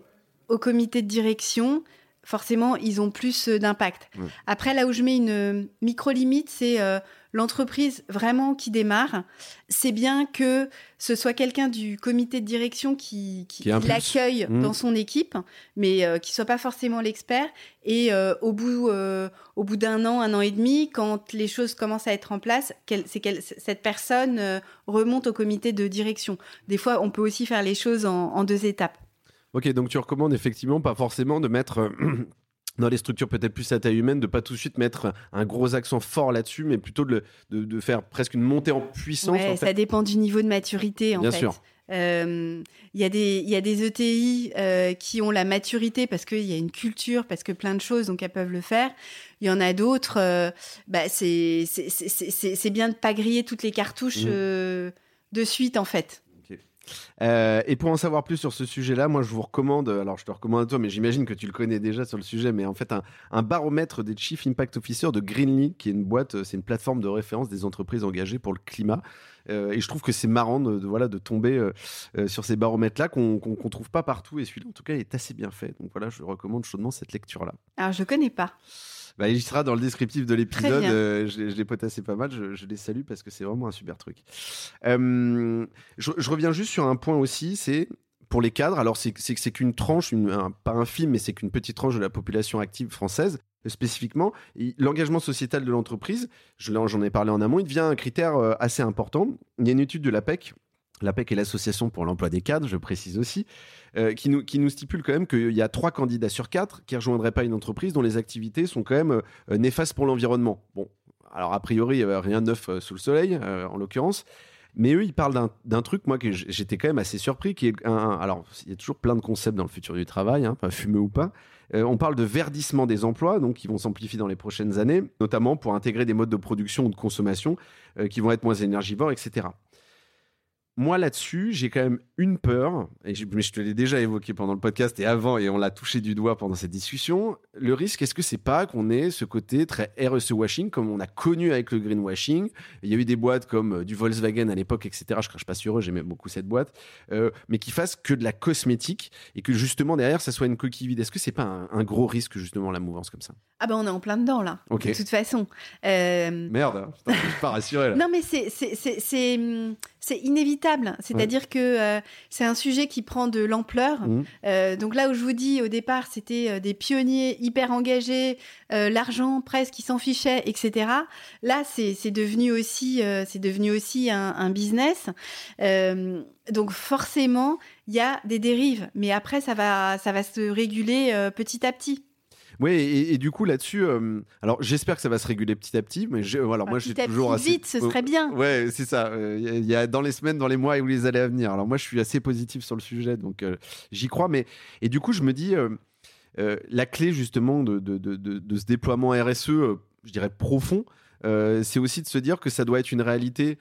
au comité de direction, forcément, ils ont plus d'impact. Après, là où je mets une micro-limite, c'est euh, l'entreprise vraiment qui démarre, c'est bien que ce soit quelqu'un du comité de direction qui, l'accueille mmh. dans son équipe, mais euh, qui soit pas forcément l'expert. Et euh, au bout, euh, au bout d'un an, un an et demi, quand les choses commencent à être en place, c'est que cette personne remonte au comité de direction. Des fois, on peut aussi faire les choses en, en deux étapes. Ok, donc tu recommandes effectivement pas forcément de mettre <clears throat> dans les structures peut-être plus à taille humaine, de pas tout de suite mettre un gros accent fort là-dessus, mais plutôt de, de, faire presque une montée en puissance. Ouais, ça dépend du niveau de maturité. En Bien sûr. Il y, a des, y a des ETI qui ont la maturité parce qu'il y a une culture, parce que plein de choses, donc elles peuvent le faire. Il y en a d'autres, bah, c'est bien de pas griller toutes les cartouches mmh. de suite, en fait. Euh, et pour en savoir plus sur ce sujet-là, moi je vous recommande, alors je te recommande à toi, mais j'imagine que tu le connais déjà sur le sujet, mais en fait un, baromètre des Chief Impact Officers de Greenly, qui est une boîte, euh, c'est une plateforme de référence des entreprises engagées pour le climat. Euh, et je trouve que c'est marrant de, voilà, de tomber sur ces baromètres-là qu'on ne trouve pas partout. Et celui-là, en tout cas, est assez bien fait. Donc voilà, je recommande chaudement cette lecture-là. Alors, je connais pas. Bah, il sera dans le descriptif de l'épisode. Euh, je, je l'ai potassé pas mal. Je, les salue parce que c'est vraiment un super truc. Euh, je, reviens juste sur un point aussi. C'est pour les cadres. Alors, c'est c'est qu'une tranche, une, pas un film, mais c'est qu'une petite tranche de la population active française spécifiquement. L'engagement sociétal de l'entreprise, j'en ai parlé en amont, il devient un critère euh, assez important. Il y a une étude de l'APEC l'APEC est l'association pour l'emploi des cadres, je précise aussi, euh, qui, nous, stipule quand même qu'il y a trois candidats sur quatre qui rejoindraient pas une entreprise dont les activités sont quand même euh, néfastes pour l'environnement. Bon, alors a priori, rien de neuf euh, sous le soleil, en l'occurrence. Mais eux, ils parlent d'un truc, moi, que j'étais quand même assez surpris, qui est un, alors, il y a toujours plein de concepts dans le futur du travail, hein, pas fumeux ou pas. on parle de verdissement des emplois, donc qui vont s'amplifier dans les prochaines années, notamment pour intégrer des modes de production ou de consommation qui vont être moins énergivores, etc moi là-dessus, j'ai quand même une peur, et je, mais je te l'ai déjà évoqué pendant le podcast et avant, et on l'a touché du doigt pendant cette discussion. Le risque, est-ce que c'est pas qu'on ait ce côté très RSE washing comme on a connu avec le greenwashing? Il y a eu des boîtes comme euh, du Volkswagen à l'époque, etc. Je crache pas sur eux, j'aimais beaucoup cette boîte, euh, mais qui fassent que de la cosmétique et que justement derrière ça soit une coquille vide. Est-ce que c'est pas un, gros risque justement la mouvance comme ça? Ah ben on est en plein dedans là. De toute façon. Euh, Merde, hein. je suis pas rassuré là. non mais c'est c'est hum, c'est inévitable. C'est-à-dire que euh, c'est un sujet qui prend de l'ampleur. Mmh. Euh, donc là où je vous dis, au départ, c'était euh, des pionniers hyper engagés, l'argent presque qui s'en fichait, etc. Là, c'est devenu aussi, c'est devenu aussi un, un business. donc forcément, il y a des dérives, mais après, ça va, ça va se réguler petit à petit. Oui, et, du coup là-dessus, euh, alors j'espère que ça va se réguler petit à petit, mais je, voilà, moi j'ai toujours assez vite, ce serait bien. Ouais, c'est ça. Euh, il y a dans les semaines, dans les mois où les années à venir. Alors moi, je suis assez positif sur le sujet, donc euh, j'y crois. Mais et du coup, je me dis, la clé justement de, de, de, de, ce déploiement RSE, je dirais profond, c'est aussi de se dire que ça doit être une réalité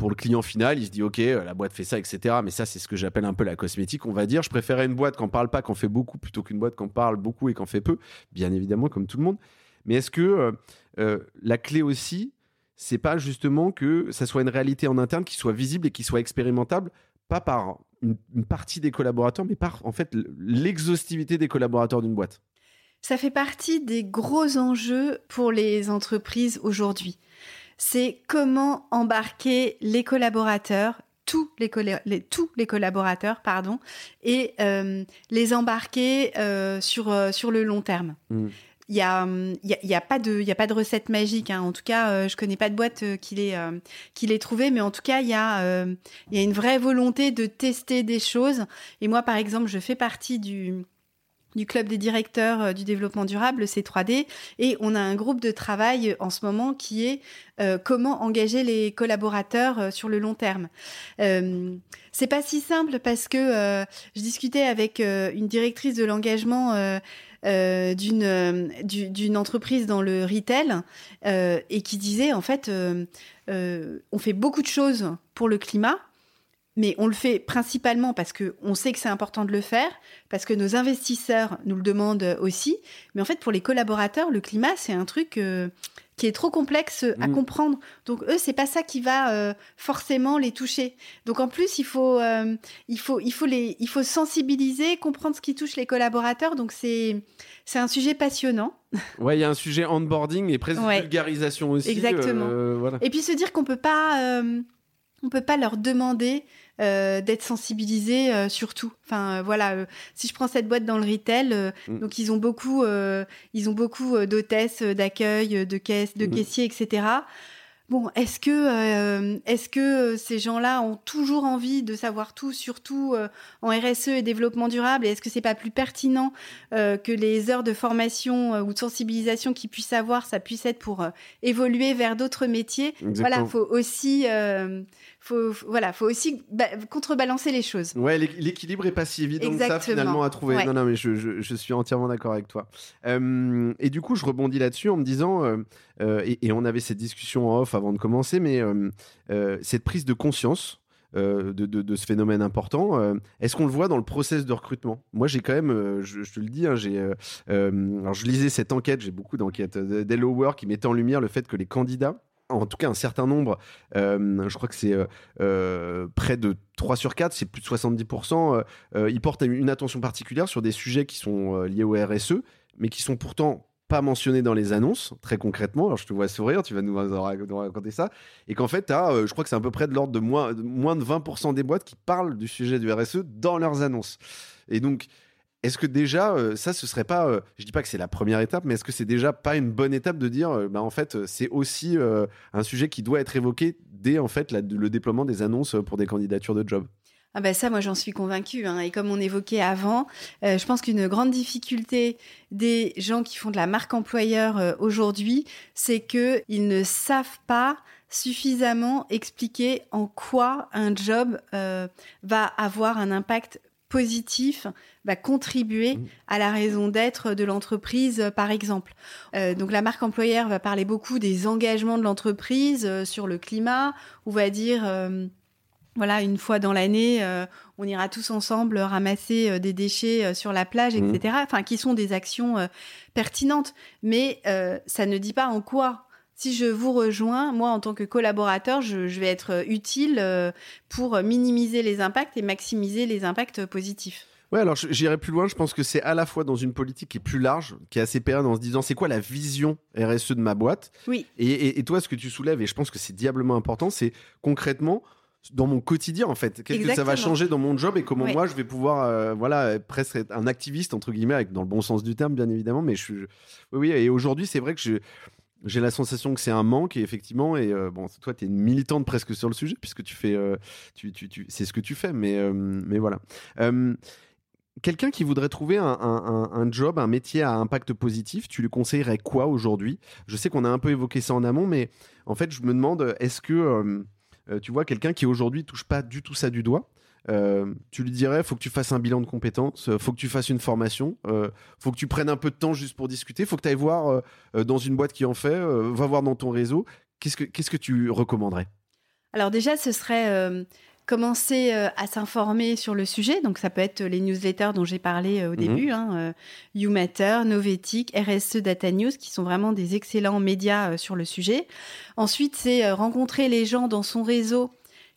pour le client final, il se dit ok, euh, la boîte fait ça, etc. Mais ça, c'est ce que j'appelle un peu la cosmétique. On va dire, je préférais une boîte qui parle pas, qu'on fait beaucoup, plutôt qu'une boîte qui parle beaucoup et qui fait peu. Bien évidemment, comme tout le monde. Mais est-ce que euh, euh, la clé aussi, c'est pas justement que ça soit une réalité en interne qui soit visible et qui soit expérimentable, pas par une, une partie des collaborateurs, mais par en fait l'exhaustivité des collaborateurs d'une boîte? Ça fait partie des gros enjeux pour les entreprises aujourd'hui c'est comment embarquer les collaborateurs tous les, tous les collaborateurs pardon et euh, les embarquer euh, sur euh, sur le long terme. Mm. Il y a, y, a, pas de, il y a pas de recette magique. Hein. En tout cas, je connais pas de boîte qui l'ait, qui l'ait trouvé, mais en tout cas, il y a, il y a une vraie volonté de tester des choses. Et moi, par exemple, je fais partie du, du club des directeurs euh, du développement durable, C3D, et on a un groupe de travail euh, en ce moment qui est euh, comment engager les collaborateurs sur le long terme. Euh, c'est pas si simple parce que je discutais avec une directrice de l'engagement d'une d'une entreprise dans le retail et qui disait en fait on fait beaucoup de choses pour le climat mais on le fait principalement parce que on sait que c'est important de le faire, parce que nos investisseurs nous le demandent aussi. Mais en fait, pour les collaborateurs, le climat, c'est un truc euh, qui est trop complexe à mm. comprendre. Donc eux, c'est pas ça qui va euh, forcément les toucher. Donc en plus, il faut, euh, il faut, il faut les, il faut sensibiliser, comprendre ce qui touche les collaborateurs. Donc c'est, c'est un sujet passionnant. <laughs> Ouais, il y a un sujet onboarding et presque vulgarisation aussi. Exactement. Et puis se dire qu'on peut pas on peut pas leur demander euh, d'être sensibilisés euh, sur tout. Enfin euh, voilà, si je prends cette boîte dans le retail, mm. donc ils ont beaucoup, ils ont beaucoup d'hôtesses, d'accueil, de caisses, de mm. caissiers, etc. Bon, est-ce que, est-ce que ces gens-là ont toujours envie de savoir tout, surtout en RSE et développement durable? Et est-ce que c'est pas plus pertinent que les heures de formation ou de sensibilisation qu'ils puissent avoir, ça puisse être pour évoluer vers d'autres métiers? Voilà, faut aussi faut, voilà, faut aussi contrebalancer les choses. Ouais, l'équilibre est pas si évident que ça finalement à trouver. Non, non, mais je, je, suis entièrement d'accord avec toi. Euh, et du coup, je rebondis là-dessus en me disant, euh, euh, et, et, on avait cette discussion en off avant de commencer, mais cette prise de conscience. De, de, de, ce phénomène important. Est-ce qu'on le voit dans le process de recrutement? Moi, j'ai quand même, je, te le dis, hein, j'ai, alors je lisais cette enquête, j'ai beaucoup d'enquêtes d'Hello Work qui mettait en lumière le fait que les candidats en tout cas un certain nombre, euh, je crois que c'est euh, euh, près de 3 sur 4, c'est plus de 70%, ils portent une attention particulière sur des sujets qui sont liés au RSE, mais qui sont pourtant pas mentionnés dans les annonces, très concrètement. Alors je te vois sourire, tu vas nous, raconter ça. Et qu'en fait, as, je crois que c'est à peu près de l'ordre de moins, de moins de 20% des boîtes qui parlent du sujet du RSE dans leurs annonces. Et donc, est-ce que déjà, euh, ça, ce serait pas, euh, je dis pas que c'est la première étape, mais est-ce que c'est déjà pas une bonne étape de dire, euh, bah, en fait, c'est aussi un sujet qui doit être évoqué dès en fait le déploiement des annonces pour des candidatures de job? Ah ben ça, moi j'en suis convaincue. Hein. Et comme on évoquait avant, je pense qu'une grande difficulté des gens qui font de la marque employeur aujourd'hui, c'est que ils ne savent pas suffisamment expliquer en quoi un job va avoir un impact positif va contribuer mmh. à la raison d'être de l'entreprise, euh, par exemple. Euh, donc la marque employeur va parler beaucoup des engagements de l'entreprise euh, sur le climat, ou va dire, voilà, une fois dans l'année, on ira tous ensemble ramasser des déchets sur la plage, etc. Mmh. Enfin, qui sont des actions pertinentes, mais ça ne dit pas en quoi si je vous rejoins, moi, en tant que collaborateur, je, vais être utile pour minimiser les impacts et maximiser les impacts positifs. Ouais, alors j'irai plus loin. Je pense que c'est à la fois dans une politique qui est plus large, qui est assez pérenne en se disant c'est quoi la vision RSE de ma boîte? Oui. Et, toi, ce que tu soulèves, et je pense que c'est diablement important, c'est concrètement dans mon quotidien en fait. Qu'est-ce que ça va changer dans mon job et comment moi je vais pouvoir, euh, voilà, presque être un activiste entre guillemets, avec, dans le bon sens du terme bien évidemment. Mais je suis, oui, oui. Et aujourd'hui, c'est vrai que je j'ai la sensation que c'est un manque et effectivement et euh, bon toi tu es une militante presque sur le sujet puisque tu fais euh, tu, tu, tu c'est ce que tu fais mais euh, mais voilà quelqu'un qui voudrait trouver un, un, job un métier à impact positif tu lui conseillerais quoi aujourd'hui? Je sais qu'on a un peu évoqué ça en amont mais en fait je me demande est-ce que tu vois quelqu'un qui aujourd'hui touche pas du tout ça du doigt euh, tu lui dirais faut que tu fasses un bilan de compétences, euh, faut que tu fasses une formation, euh, faut que tu prennes un peu de temps juste pour discuter, faut que tu ailles voir dans une boîte qui en fait, va voir dans ton réseau. Qu'est-ce que, qu'est-ce que tu recommanderais? Alors déjà, ce serait commencer à s'informer sur le sujet. Donc ça peut être les newsletters dont j'ai parlé au mhm. début, hein, You Matter, Novetic, RSE Data News, qui sont vraiment des excellents médias sur le sujet. Ensuite, c'est rencontrer les gens dans son réseau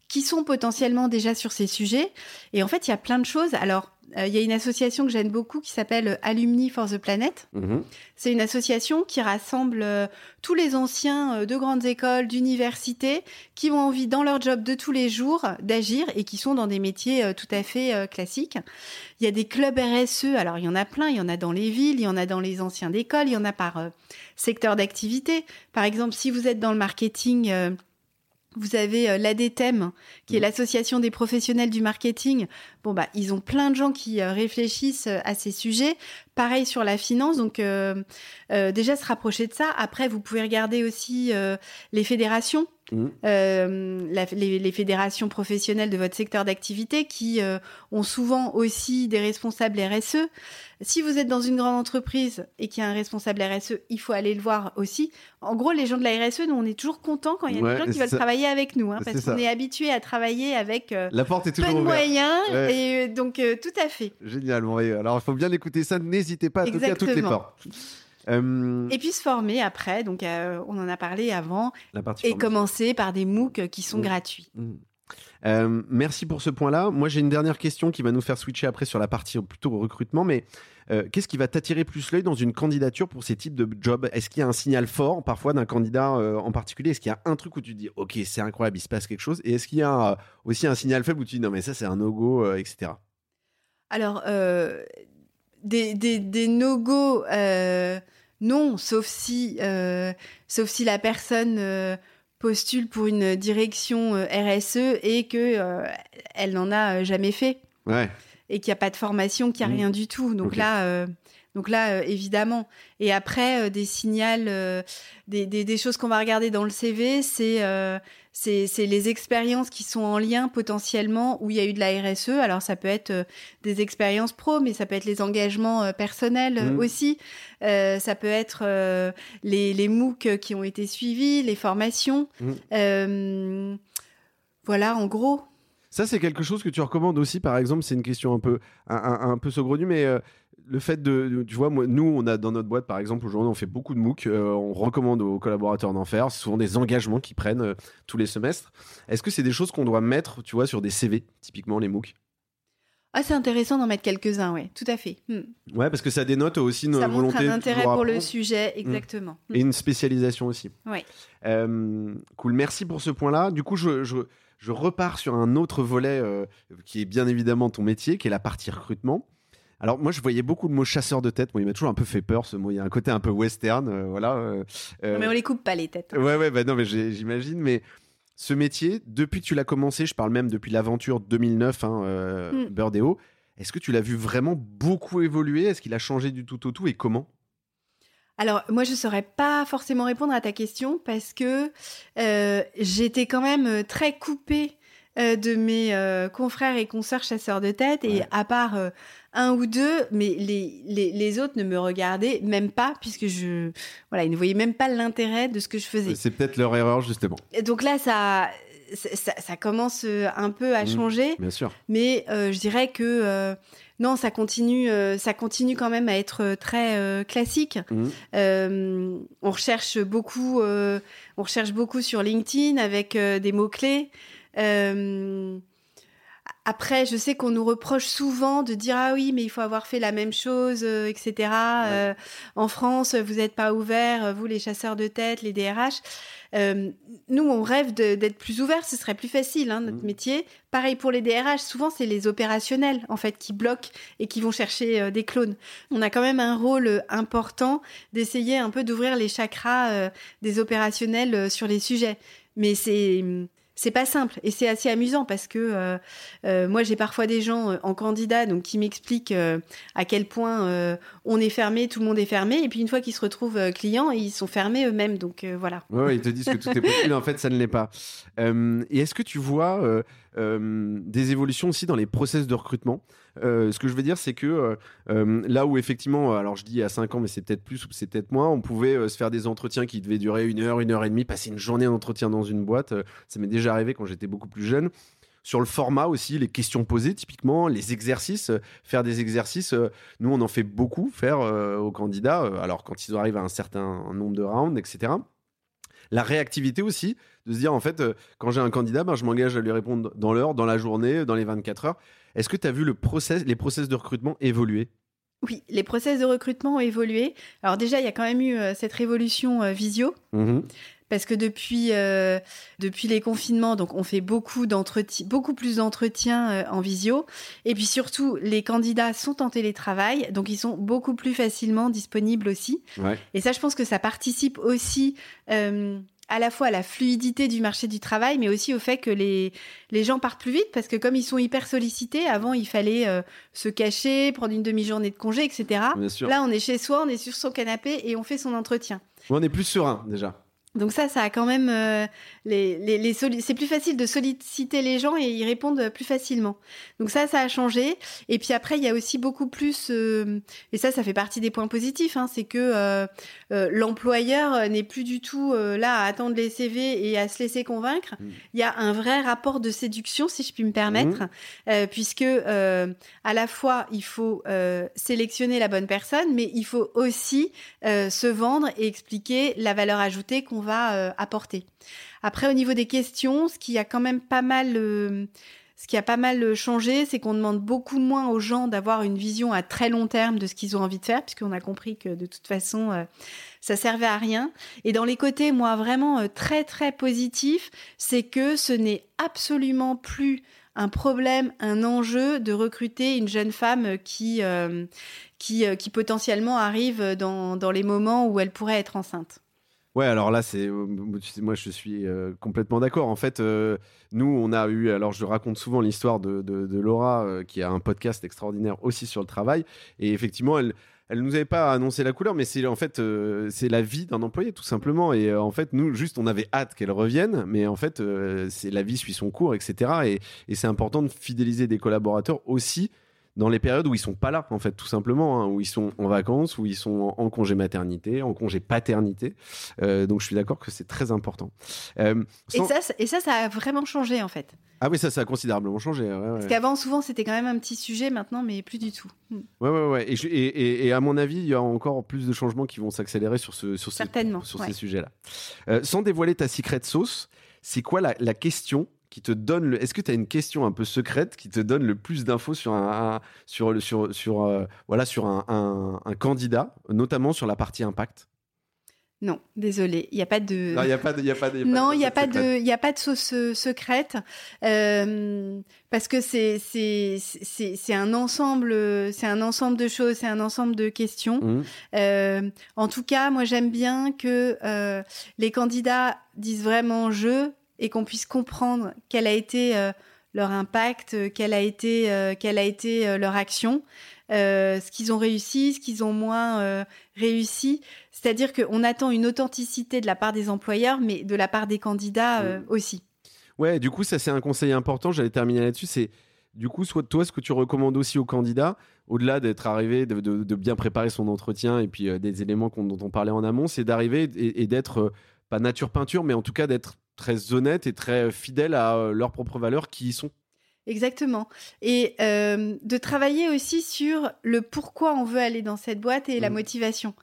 qui sont potentiellement déjà sur ces sujets. Et en fait, il y a plein de choses. Alors, euh, il y a une association que j'aime beaucoup qui s'appelle Alumni for the Planet. Mhm. C'est une association qui rassemble euh, tous les anciens euh, de grandes écoles, d'universités, qui ont envie dans leur job de tous les jours d'agir et qui sont dans des métiers tout à fait classiques. Il y a des clubs RSE, alors il y en a plein, il y en a dans les villes, il y en a dans les anciens d'école, il y en a par secteur d'activité. Par exemple, si vous êtes dans le marketing vous avez euh, l'ADTEM, qui est mmh. l'association des professionnels du marketing. Bon, bah, ils ont plein de gens qui euh, réfléchissent euh, à ces sujets. Pareil sur la finance. Donc, déjà se rapprocher de ça. Après, vous pouvez regarder aussi les fédérations. Mmh. les, fédérations professionnelles de votre secteur d'activité qui ont souvent aussi des responsables RSE. Si vous êtes dans une grande entreprise et qu'il y a un responsable RSE, il faut aller le voir aussi. En gros, les gens de la RSE, nous, on est toujours contents quand il y a des gens qui veulent travailler avec nous, hein, parce qu'on est habitué à travailler avec euh, la porte est toujours peu de moyens, et euh, donc euh, tout à fait. Génial. alors, il faut bien écouter ça. N'hésitez pas à toquer à toutes les portes. Et puis se former après, donc on en a parlé avant, et commencer par des MOOC qui sont mmh. gratuits. Mmh. Euh, merci pour ce point-là. Moi, j'ai une dernière question qui va nous faire switcher après sur la partie plutôt recrutement. Mais euh, qu'est-ce qui va t'attirer plus l'œil dans une candidature pour ces types de jobs? Est-ce qu'il y a un signal fort parfois d'un candidat euh, en particulier? Est-ce qu'il y a un truc où tu te dis OK, c'est incroyable, il se passe quelque chose? Et est-ce qu'il y a aussi un signal faible où tu dis non, mais ça, c'est un no-go, etc. Alors, des, des, des no-go, non, sauf si, sauf si la personne postule pour une direction euh, RSE et que euh, elle n'en a euh, jamais fait. Ouais. Et qu'il n'y a pas de formation, qu'il n'y a mmh. rien du tout. Donc là, Donc là, évidemment. Et après, des des, des, choses qu'on va regarder dans le CV, c'est c'est les expériences qui sont en lien potentiellement où il y a eu de la RSE. Alors ça peut être euh, des expériences pro, mais ça peut être les engagements euh, personnels euh, mmh. aussi. ça peut être les, les MOOC qui ont été suivis, les formations. Mmh. voilà, en gros. Ça, c'est quelque chose que tu recommandes aussi, par exemple, c'est une question un peu, un, un peu saugrenue, mais le fait de, tu vois, moi, nous, on a dans notre boîte, par exemple, aujourd'hui, on fait beaucoup de MOOC. Euh, on recommande aux collaborateurs d'en faire. Ce sont des engagements qu'ils prennent euh, tous les semestres. Est-ce que c'est des choses qu'on doit mettre, tu vois, sur des CV, typiquement les MOOC? Ah, c'est intéressant d'en mettre quelques-uns, oui, tout à fait. Hmm. Ouais, parce que ça dénote aussi une ça volonté. Ça montre un intérêt pour le sujet, hmm. exactement. Et une spécialisation aussi. Oui. Euh, cool, merci pour ce point-là. Du coup, je, je, je, repars sur un autre volet qui est bien évidemment ton métier, qui est la partie recrutement. Alors moi je voyais beaucoup de mots chasseur de tête. Moi il m'a toujours un peu fait peur ce mot. Il y a un côté un peu western, euh, voilà. Euh, euh. mais on les coupe pas les têtes. Ouais ouais bah non mais j'imagine. Mais ce métier, depuis que tu l'as commencé, je parle même depuis l'aventure 2009, hein, mm. Est-ce que tu l'as vu vraiment beaucoup évoluer? Est-ce qu'il a changé du tout au tout et comment? Alors, moi, je ne saurais pas forcément répondre à ta question parce que j'étais quand même très coupée de mes confrères et consoeurs chasseurs de tête. Et à part un ou deux, mais les, les, autres ne me regardaient même pas, puisque je. Voilà, ils ne voyaient même pas l'intérêt de ce que je faisais. C'est peut-être leur erreur, justement. donc là, ça. Ça, commence euh, un peu à mmh, changer. bien sûr. Mais euh, je dirais que euh, non, ça continue, ça continue quand même à être très classique. Mmh. on recherche beaucoup, on recherche beaucoup sur LinkedIn avec des mots clés. Après, je sais qu'on nous reproche souvent de dire ah oui, mais il faut avoir fait la même chose, euh, etc. Euh, en France, vous n'êtes pas ouverts, euh, vous les chasseurs de tête, les DRH. nous, on rêve d'être plus ouverts, ce serait plus facile, hein, notre mmh. métier. Pareil pour les DRH, souvent c'est les opérationnels en fait qui bloquent et qui vont chercher des clones. On a quand même un rôle important d'essayer un peu d'ouvrir les chakras des opérationnels sur les sujets. Mais c'est c'est pas simple et c'est assez amusant parce que euh, euh, moi j'ai parfois des gens euh, en candidat donc qui m'expliquent à quel point on est fermé, tout le monde est fermé et puis une fois qu'ils se retrouvent clients, ils sont fermés eux-mêmes donc voilà. Oui, ils te disent que tout est possible, en fait ça ne l'est pas. et est-ce que tu vois des évolutions aussi dans les process de recrutement? Euh, ce que je veux dire, c'est que euh, euh, là où effectivement, alors je dis à 5 ans, mais c'est peut-être plus ou c'est peut-être moins, on pouvait se faire des entretiens qui devaient durer une heure, une heure et demie, passer une journée d'entretien dans une boîte. ça m'est déjà arrivé quand j'étais beaucoup plus jeune sur le format aussi, les questions posées typiquement, les exercices, faire des exercices. nous, on en fait beaucoup, faire aux candidats, alors quand ils arrivent à un certain nombre de rounds, etc. La réactivité aussi, de se dire en fait, quand j'ai un candidat, ben, je m'engage à lui répondre dans l'heure, dans la journée, dans les 24 heures. Est-ce que tu as vu le process, les process de recrutement évoluer? Oui, les process de recrutement ont évolué. Alors déjà, il y a quand même eu euh, cette révolution euh, visio. Mmh parce que depuis, euh, depuis les confinements, donc on fait beaucoup d'entretiens, beaucoup plus d'entretiens en visio. Et puis surtout, les candidats sont en télétravail, donc ils sont beaucoup plus facilement disponibles aussi. Et ça, je pense que ça participe aussi à la fois à la fluidité du marché du travail, mais aussi au fait que les, les gens partent plus vite, parce que comme ils sont hyper sollicités, avant il fallait euh, se cacher, prendre une demi-journée de congé, etc. Là, on est chez soi, on est sur son canapé et on fait son entretien. On est plus serein déjà. Donc ça, ça a quand même euh, les, les, les c'est plus facile de solliciter les gens et ils répondent plus facilement. Donc ça, ça a changé. Et puis après, il y a aussi beaucoup plus, euh, et ça, ça fait partie des points positifs, hein, c'est que euh, l'employeur n'est plus du tout là à attendre les CV et à se laisser convaincre. Mmh. Il y a un vrai rapport de séduction, si je puis me permettre, mmh. puisque à la fois il faut sélectionner la bonne personne, mais il faut aussi se vendre et expliquer la valeur ajoutée qu'on va euh, apporter. Après, au niveau des questions, ce qui a quand même pas mal, euh, ce qui a pas mal changé, c'est qu'on demande beaucoup moins aux gens d'avoir une vision à très long terme de ce qu'ils ont envie de faire, puisqu'on a compris que de toute façon, euh, ça servait à rien. Et dans les côtés, moi, vraiment très très positifs, c'est que ce n'est absolument plus un problème, un enjeu de recruter une jeune femme qui, qui, qui potentiellement arrive dans, dans les moments où elle pourrait être enceinte. Ouais, alors là, c'est euh, moi, je suis euh, complètement d'accord. En fait, euh, nous, on a eu, alors je raconte souvent l'histoire de, de, Laura, qui a un podcast extraordinaire aussi sur le travail, et effectivement, elle, elle nous avait pas annoncé la couleur, mais c'est en fait c'est la vie d'un employé tout simplement. Et en fait, nous juste on avait hâte qu'elle revienne, mais en fait c'est la vie suit son cours, etc. Et, et c'est important de fidéliser des collaborateurs aussi dans les périodes où ils sont pas là, en fait, tout simplement, hein, où ils sont en vacances, où ils sont en, en congé maternité, en congé paternité. Euh, donc je suis d'accord que c'est très important. Euh, Et ça, et ça, ça a vraiment changé en fait. Ah oui, ça, ça a considérablement changé. ouais, ouais. Parce qu'avant, souvent, c'était quand même un petit sujet, maintenant, mais plus du tout. Hmm. Ouais, ouais, ouais. Et, je- et, et- et à mon avis, il y a encore plus de changements qui vont s'accélérer sur, ce, sur, ces, sur ouais. ces sujets-là. Euh, sans dévoiler ta secret sauce, c'est quoi la, la question qui te donne le... Est-ce que tu as une question un peu secrète qui te donne le plus d'infos sur un, un- sur le sur sur euh, voilà sur un, un- un candidat, notamment sur la partie impact? Non, désolé, il n'y a pas de. Non, il y a pas de y a pas de y a Non, il n'y a, pas de- il a pas de sauce euh, secrète euh, parce que c'est c'est- un ensemble, c'est un ensemble de choses, c'est un ensemble de questions. Euh, en tout cas, moi j'aime bien que les candidats disent vraiment je et qu'on puisse comprendre quel a été euh, leur impact, euh, quelle a été, euh, quelle a été euh, leur action, euh, ce qu'ils ont réussi, ce qu'ils ont moins euh, réussi. C'est-à-dire qu'on attend une authenticité de la part des employeurs, mais de la part des candidats euh, Mm. aussi. Ouais, du coup, ça c'est un conseil important. J'allais terminer là-dessus. C'est du coup, soit toi, ce que tu recommandes aussi aux candidats, au-delà d'être arrivé, de, de- de bien préparer son entretien et puis euh, des éléments dont on parlait en amont, c'est d'arriver et, et d'être euh, pas nature peinture, mais en tout cas d'être très honnête et très fidèle à euh, leurs propres valeurs qui y sont. Exactement. Et euh, de travailler aussi sur le pourquoi on veut aller dans cette boîte et la Mm. motivation.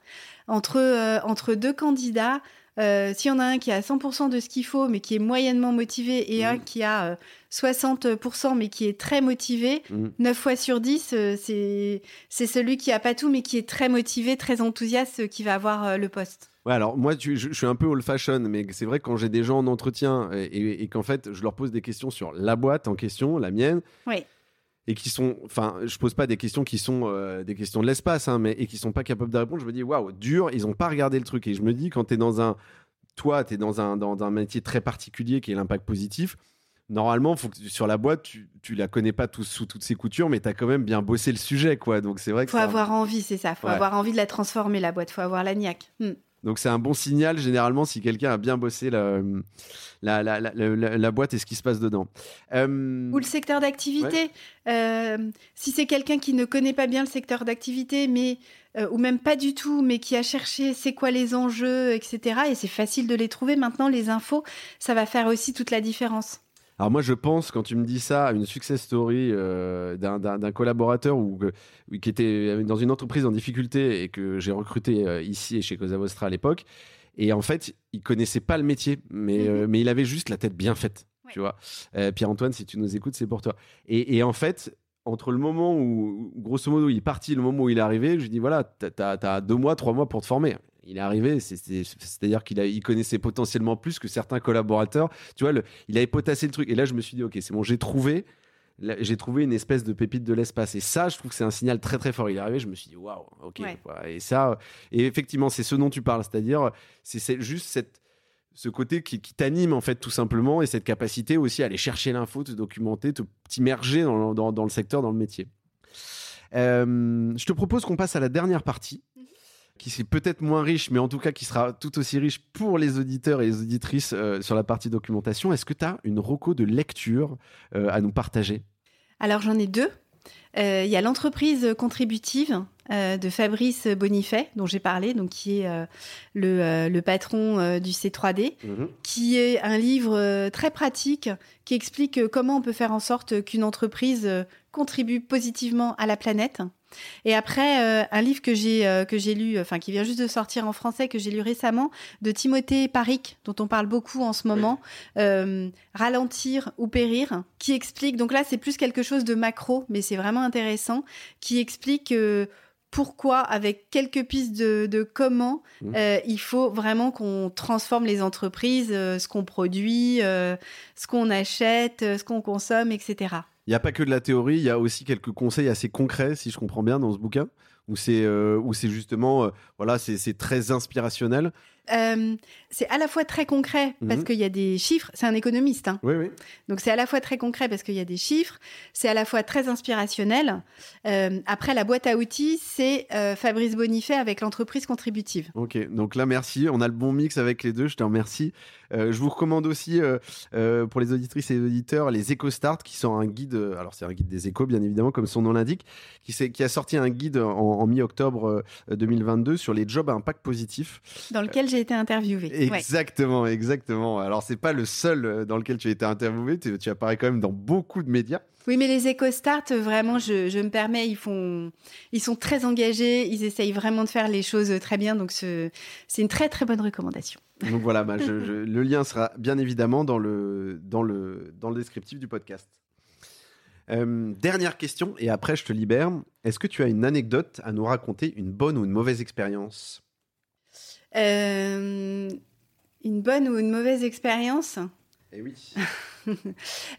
Entre, euh, entre deux candidats, euh, s'il y en a un qui a 100% de ce qu'il faut, mais qui est moyennement motivé, et Mm. un qui a euh, 60%, mais qui est très motivé, Mm. 9 fois sur 10, euh, c'est c'est celui qui a pas tout, mais qui est très motivé, très enthousiaste, qui va avoir le poste. Ouais, alors moi, tu- je, je suis un peu old fashion, mais c'est vrai que quand j'ai des gens en entretien et, et- et qu'en fait, je leur pose des questions sur la boîte en question, la mienne, Oui. et qui sont, enfin, je pose pas des questions qui sont euh, des questions de l'espace, hein, mais et qui sont pas capables de répondre. Je me dis, waouh, dur, ils ont pas regardé le truc. Et je me dis, quand tu es dans un, toi, tu es dans un, dans, un métier très particulier qui est l'impact positif. Normalement, faut que tu- sur la boîte, tu, tu la connais pas tous, sous toutes ses coutures, mais tu as quand même bien bossé le sujet, quoi. Donc c'est vrai que Faut ça- avoir envie, c'est ça. Faut Ouais. avoir envie de la transformer, la boîte. Faut avoir la niaque. Mm. Donc c'est un bon signal généralement si quelqu'un a bien bossé la, la, la, la, boîte et ce qui se passe dedans. Euh, Ou le secteur d'activité. Euh, si c'est quelqu'un qui ne connaît pas bien le secteur d'activité, mais euh, ou même pas du tout, mais qui a cherché c'est quoi les enjeux, etc. Et c'est facile de les trouver maintenant. Les infos, ça va faire aussi toute la différence. Alors moi je pense quand tu me dis ça à une success story euh, d'un- collaborateur ou qui était dans une entreprise en difficulté et que j'ai recruté euh, ici et chez Cosa Vostra à l'époque. Et en fait, il connaissait pas le métier, mais, euh, mais il avait juste la tête bien faite. Ouais. Tu vois, Euh, Pierre-Antoine, si tu nous écoutes, c'est pour toi. Et, et en fait, entre le moment où, grosso modo, il est parti, et le moment où il est arrivé, je lui dis voilà, t'as as, deux mois, trois mois pour te former. Il est arrivé, c'est- c'est- c'est-à-dire qu'il il connaissait potentiellement plus que certains collaborateurs. Tu vois, le, il avait potassé le truc. Et là, je me suis dit, ok, c'est bon, j'ai trouvé, j'ai trouvé une espèce de pépite de l'espace. Et ça, je trouve que c'est un signal très très fort. Il est arrivé, je me suis dit, waouh, ok. Ouais. Et ça, et effectivement, c'est ce dont tu parles, c'est-à-dire, c'est juste cette, ce côté qui, qui t'anime en fait tout simplement et cette capacité aussi à aller chercher l'info, te documenter, te t'immerger dans, le- dans, dans le secteur, dans le métier. Euh, je te propose qu'on passe à la dernière partie qui c'est peut-être moins riche, mais en tout cas qui sera tout aussi riche pour les auditeurs et les auditrices euh, sur la partie documentation. Est-ce que tu as une reco de lecture euh, à nous partager? Alors j'en ai deux. Euh, Il y a l'entreprise contributive de Fabrice Bonifay, dont j'ai parlé, donc qui est le, le patron du C3D, qui est un livre très pratique qui explique comment on peut faire en sorte qu'une entreprise contribue positivement à la planète. Et après, euh, un livre que j'ai euh, que j'ai lu, enfin qui vient juste de sortir en français, que j'ai lu récemment, de Timothée Paric, dont on parle beaucoup en ce moment, euh, Ralentir ou périr, qui explique. Donc là, c'est plus quelque chose de macro, mais c'est vraiment intéressant, qui explique. pourquoi, avec quelques pistes de, de comment, euh, il faut vraiment qu'on transforme les entreprises, ce qu'on produit, ce qu'on achète, ce qu'on consomme, etc. Il n'y a pas que de la théorie, il y a aussi quelques conseils assez concrets, si je comprends bien, dans ce bouquin. Ou c'est ou c'est justement, voilà, c'est très inspirationnel euh, c'est à la fois très concret parce mhm. qu'il y a des chiffres. C'est un économiste. Hein. Oui, oui. Donc c'est à la fois très concret parce qu'il y a des chiffres. C'est à la fois très inspirationnel. Euh, après, la boîte à outils, c'est euh, Fabrice Bonifay avec l'entreprise contributive. Ok, donc là, merci. On a le bon mix avec les deux. Je te remercie. je vous recommande aussi pour les auditrices et les auditeurs les EcoStart qui sont un guide. alors c'est un guide des échos, bien évidemment, comme son nom l'indique, qui, qui a sorti un guide en, en mi-octobre 2022 sur les jobs à impact positif. Dans lequel j'ai été interviewé. Exactement, exactement. Alors, c'est pas le seul euh, dans lequel tu as été interviewé. Tu, tu, apparais quand même dans beaucoup de médias. Oui, mais les EcoStart, vraiment, je, me permets, ils font, ils sont très engagés, ils essayent vraiment de faire les choses très bien. Donc, c'est une très, très bonne recommandation. Donc voilà, bah, <laughs> le lien sera bien évidemment dans le, dans le, dans le descriptif du podcast. Euh, dernière question, et après je te libère. Est-ce que tu as une anecdote à nous raconter, une bonne ou une mauvaise expérience? Euh, une bonne ou une mauvaise expérience? Eh oui. <laughs>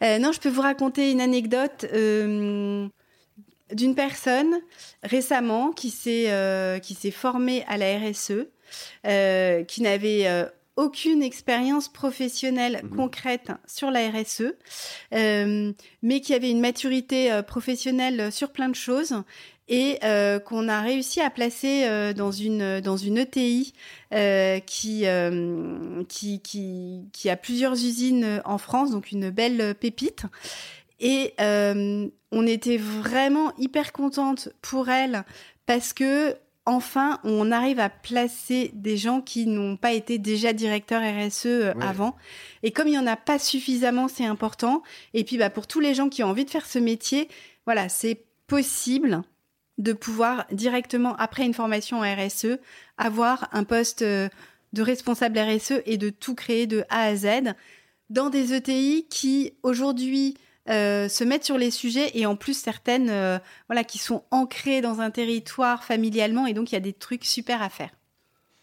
Euh, non, je peux vous raconter une anecdote d'une personne récemment qui s'est qui s'est formée à la RSE, qui n'avait aucune expérience professionnelle mhm. concrète sur la RSE, mais qui avait une maturité professionnelle sur plein de choses et euh, qu'on a réussi à placer euh, dans une dans une ETI euh, qui, qui, qui qui a plusieurs usines en France, donc une belle pépite. Et on était vraiment hyper contente pour elle parce que enfin, on arrive à placer des gens qui n'ont pas été déjà directeurs RSE avant. Et comme il n'y en a pas suffisamment, c'est important. Et puis, bah, pour tous les gens qui ont envie de faire ce métier, voilà, c'est possible de pouvoir directement, après une formation en RSE, avoir un poste euh, de responsable RSE et de tout créer de A à Z dans des ETI qui aujourd'hui euh, se mettent sur les sujets et en plus certaines euh, voilà qui sont ancrées dans un territoire familialement et donc il y a des trucs super à faire.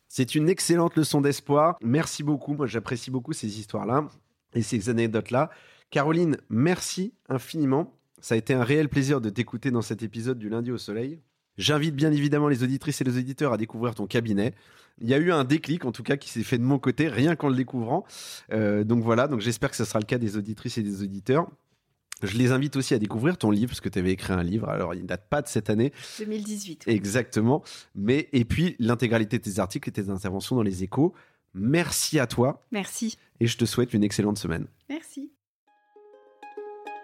C'est une excellente leçon d'espoir. Merci beaucoup. Moi, j'apprécie beaucoup ces histoires-là et ces anecdotes-là. Caroline, merci infiniment. Ça a été un réel plaisir de t'écouter dans cet épisode du lundi au soleil. J'invite bien évidemment les auditrices et les auditeurs à découvrir ton cabinet. Il y a eu un déclic, en tout cas, qui s'est fait de mon côté, rien qu'en le découvrant. Euh, donc voilà, donc j'espère que ce sera le cas des auditrices et des auditeurs. Je les invite aussi à découvrir ton livre, parce que tu avais écrit un livre. Alors, il ne date pas de cette année. 2018. Exactement. Mais, et puis, l'intégralité de tes articles et tes interventions dans les échos. Merci à toi. Merci. Et je te souhaite une excellente semaine. Merci.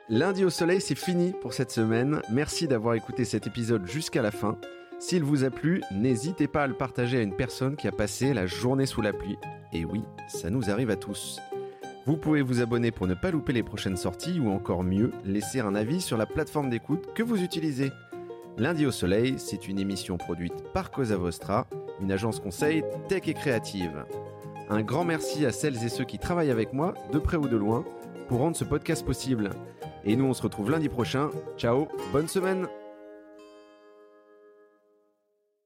Lundi au soleil, c'est fini pour cette semaine. Merci d'avoir écouté cet épisode jusqu'à la fin. S'il vous a plu, n'hésitez pas à le partager à une personne qui a passé la journée sous la pluie. Et oui, ça nous arrive à tous. Vous pouvez vous abonner pour ne pas louper les prochaines sorties ou encore mieux, laisser un avis sur la plateforme d'écoute que vous utilisez. Lundi au soleil, c'est une émission produite par Cosa Vostra, une agence conseil tech et créative. Un grand merci à celles et ceux qui travaillent avec moi, de près ou de loin, pour rendre ce podcast possible. Et nous, on se retrouve lundi prochain. Ciao, bonne semaine